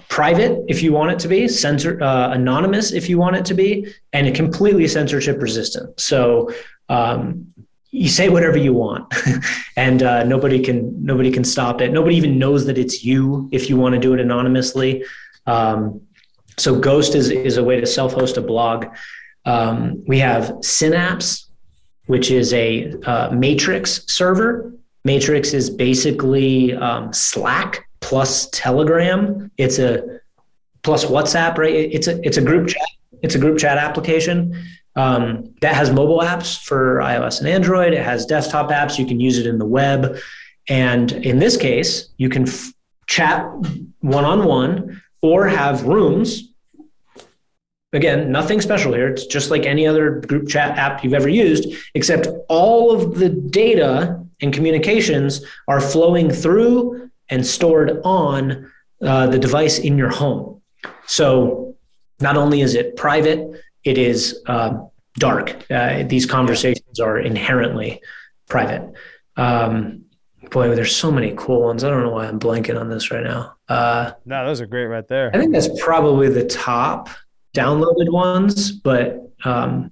private if you want it to be, censor uh, anonymous if you want it to be, and completely censorship resistant. So um, you say whatever you want, and uh, nobody can nobody can stop it. Nobody even knows that it's you if you want to do it anonymously. Um, so Ghost is, is a way to self-host a blog. Um, we have Synapse, which is a uh, Matrix server. Matrix is basically um, Slack plus Telegram. It's a plus WhatsApp, right? It's a it's a group chat. It's a group chat application um, that has mobile apps for iOS and Android. It has desktop apps. You can use it in the web, and in this case, you can f- chat one on one or have rooms. Again, nothing special here. It's just like any other group chat app you've ever used, except all of the data and communications are flowing through and stored on uh, the device in your home. So not only is it private, it is uh, dark. Uh, these conversations are inherently private. Um, boy, there's so many cool ones. I don't know why I'm blanking on this right now. Uh, no, those are great right there. I think that's probably the top downloaded ones, but um,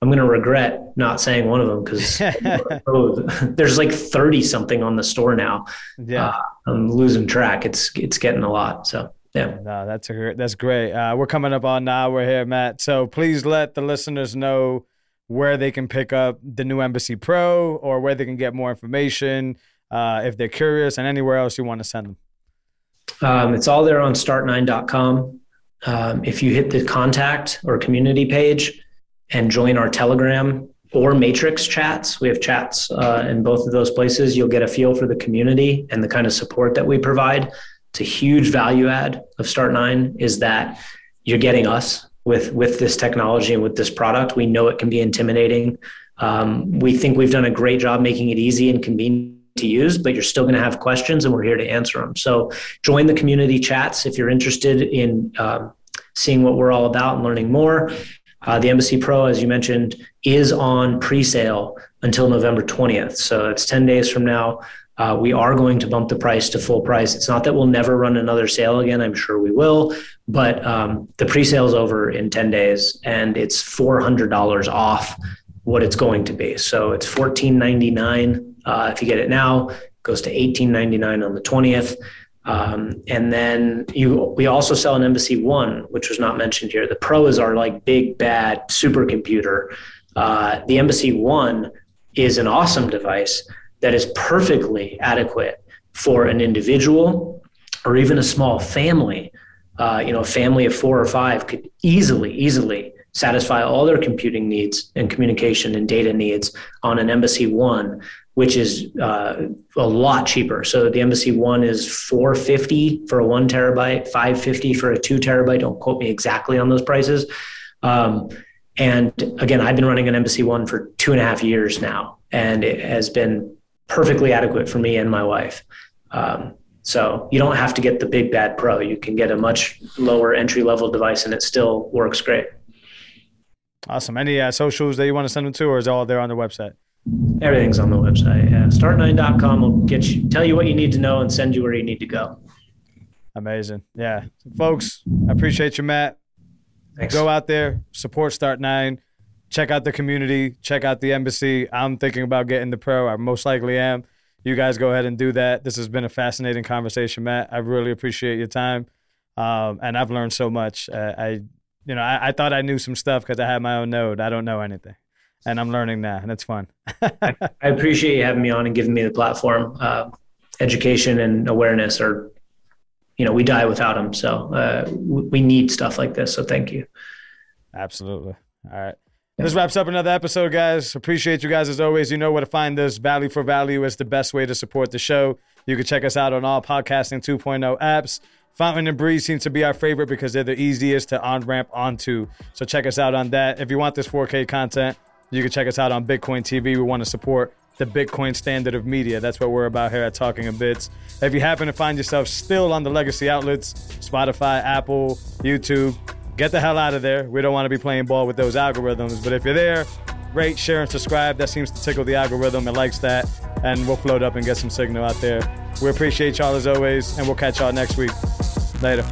I'm going to regret not saying one of them because there's like 30 something on the store now. Yeah, uh, I'm losing track. It's it's getting a lot. So yeah, no, that's a that's great. Uh, we're coming up on now. We're here, Matt. So please let the listeners know where they can pick up the new Embassy Pro or where they can get more information uh, if they're curious, and anywhere else you want to send them. Um, it's all there on start9.com. Um, if you hit the contact or community page and join our Telegram or Matrix chats, we have chats uh, in both of those places. You'll get a feel for the community and the kind of support that we provide. It's a huge value add of Start9 is that you're getting us with with this technology and with this product. We know it can be intimidating. Um, we think we've done a great job making it easy and convenient to use, but you're still going to have questions and we're here to answer them. So join the community chats if you're interested in um, seeing what we're all about and learning more. Uh, the Embassy Pro, as you mentioned, is on pre sale until November 20th. So it's 10 days from now. Uh, we are going to bump the price to full price. It's not that we'll never run another sale again. I'm sure we will, but um, the pre-sale is over in 10 days, and it's $400 off what it's going to be. So it's $14.99 uh, if you get it now. It goes to $18.99 on the 20th. Um, and then you, we also sell an Embassy One, which was not mentioned here. The Pro is our like big bad supercomputer. Uh, the Embassy One is an awesome device that is perfectly adequate for an individual or even a small family. Uh, you know, a family of four or five could easily, easily satisfy all their computing needs and communication and data needs on an Embassy One, which is uh, a lot cheaper. So the Embassy One is 450 for a one terabyte, 550 for a two terabyte. Don't quote me exactly on those prices. Um, and again, I've been running an Embassy One for two and a half years now, and it has been perfectly adequate for me and my wife. Um, so you don't have to get the big bad pro. You can get a much lower entry level device and it still works great. Awesome. Any uh, socials that you want to send them to, or is it all there on the website? Everything's on the website. Yeah. Start9.com will get you, tell you what you need to know and send you where you need to go. Amazing. Yeah. Folks, I appreciate you, Matt. Thanks. Go out there, support Start9, check out the community, check out the embassy. I'm thinking about getting the pro. I most likely am. You guys go ahead and do that. This has been a fascinating conversation, Matt. I really appreciate your time, um, and I've learned so much. Uh, I, you know, I, I, thought I knew some stuff because I had my own node. I don't know anything, and I'm learning now, and it's fun. I appreciate you having me on and giving me the platform. Uh, education and awareness are you know we die without them so uh, we need stuff like this so thank you absolutely all right this wraps up another episode guys. Appreciate you guys as always. You know where to find us. Value for value is the best way to support the show. You can check us out on all podcasting 2.0 apps. Fountain and Breez seems to be our favorite because they're the easiest to on ramp onto. So check us out on that. If you want this 4k content you can check us out on bitcoin tv we want to support the Bitcoin standard of media. That's what we're about here at Talking a Bits. If you happen to find yourself still on the legacy outlets, Spotify, Apple, YouTube, get the hell out of there. We don't want to be playing ball with those algorithms. But if you're there, rate, share, and subscribe. That seems to tickle the algorithm. It likes that. And we'll float up and get some signal out there. We appreciate y'all as always, and we'll catch y'all next week. Later.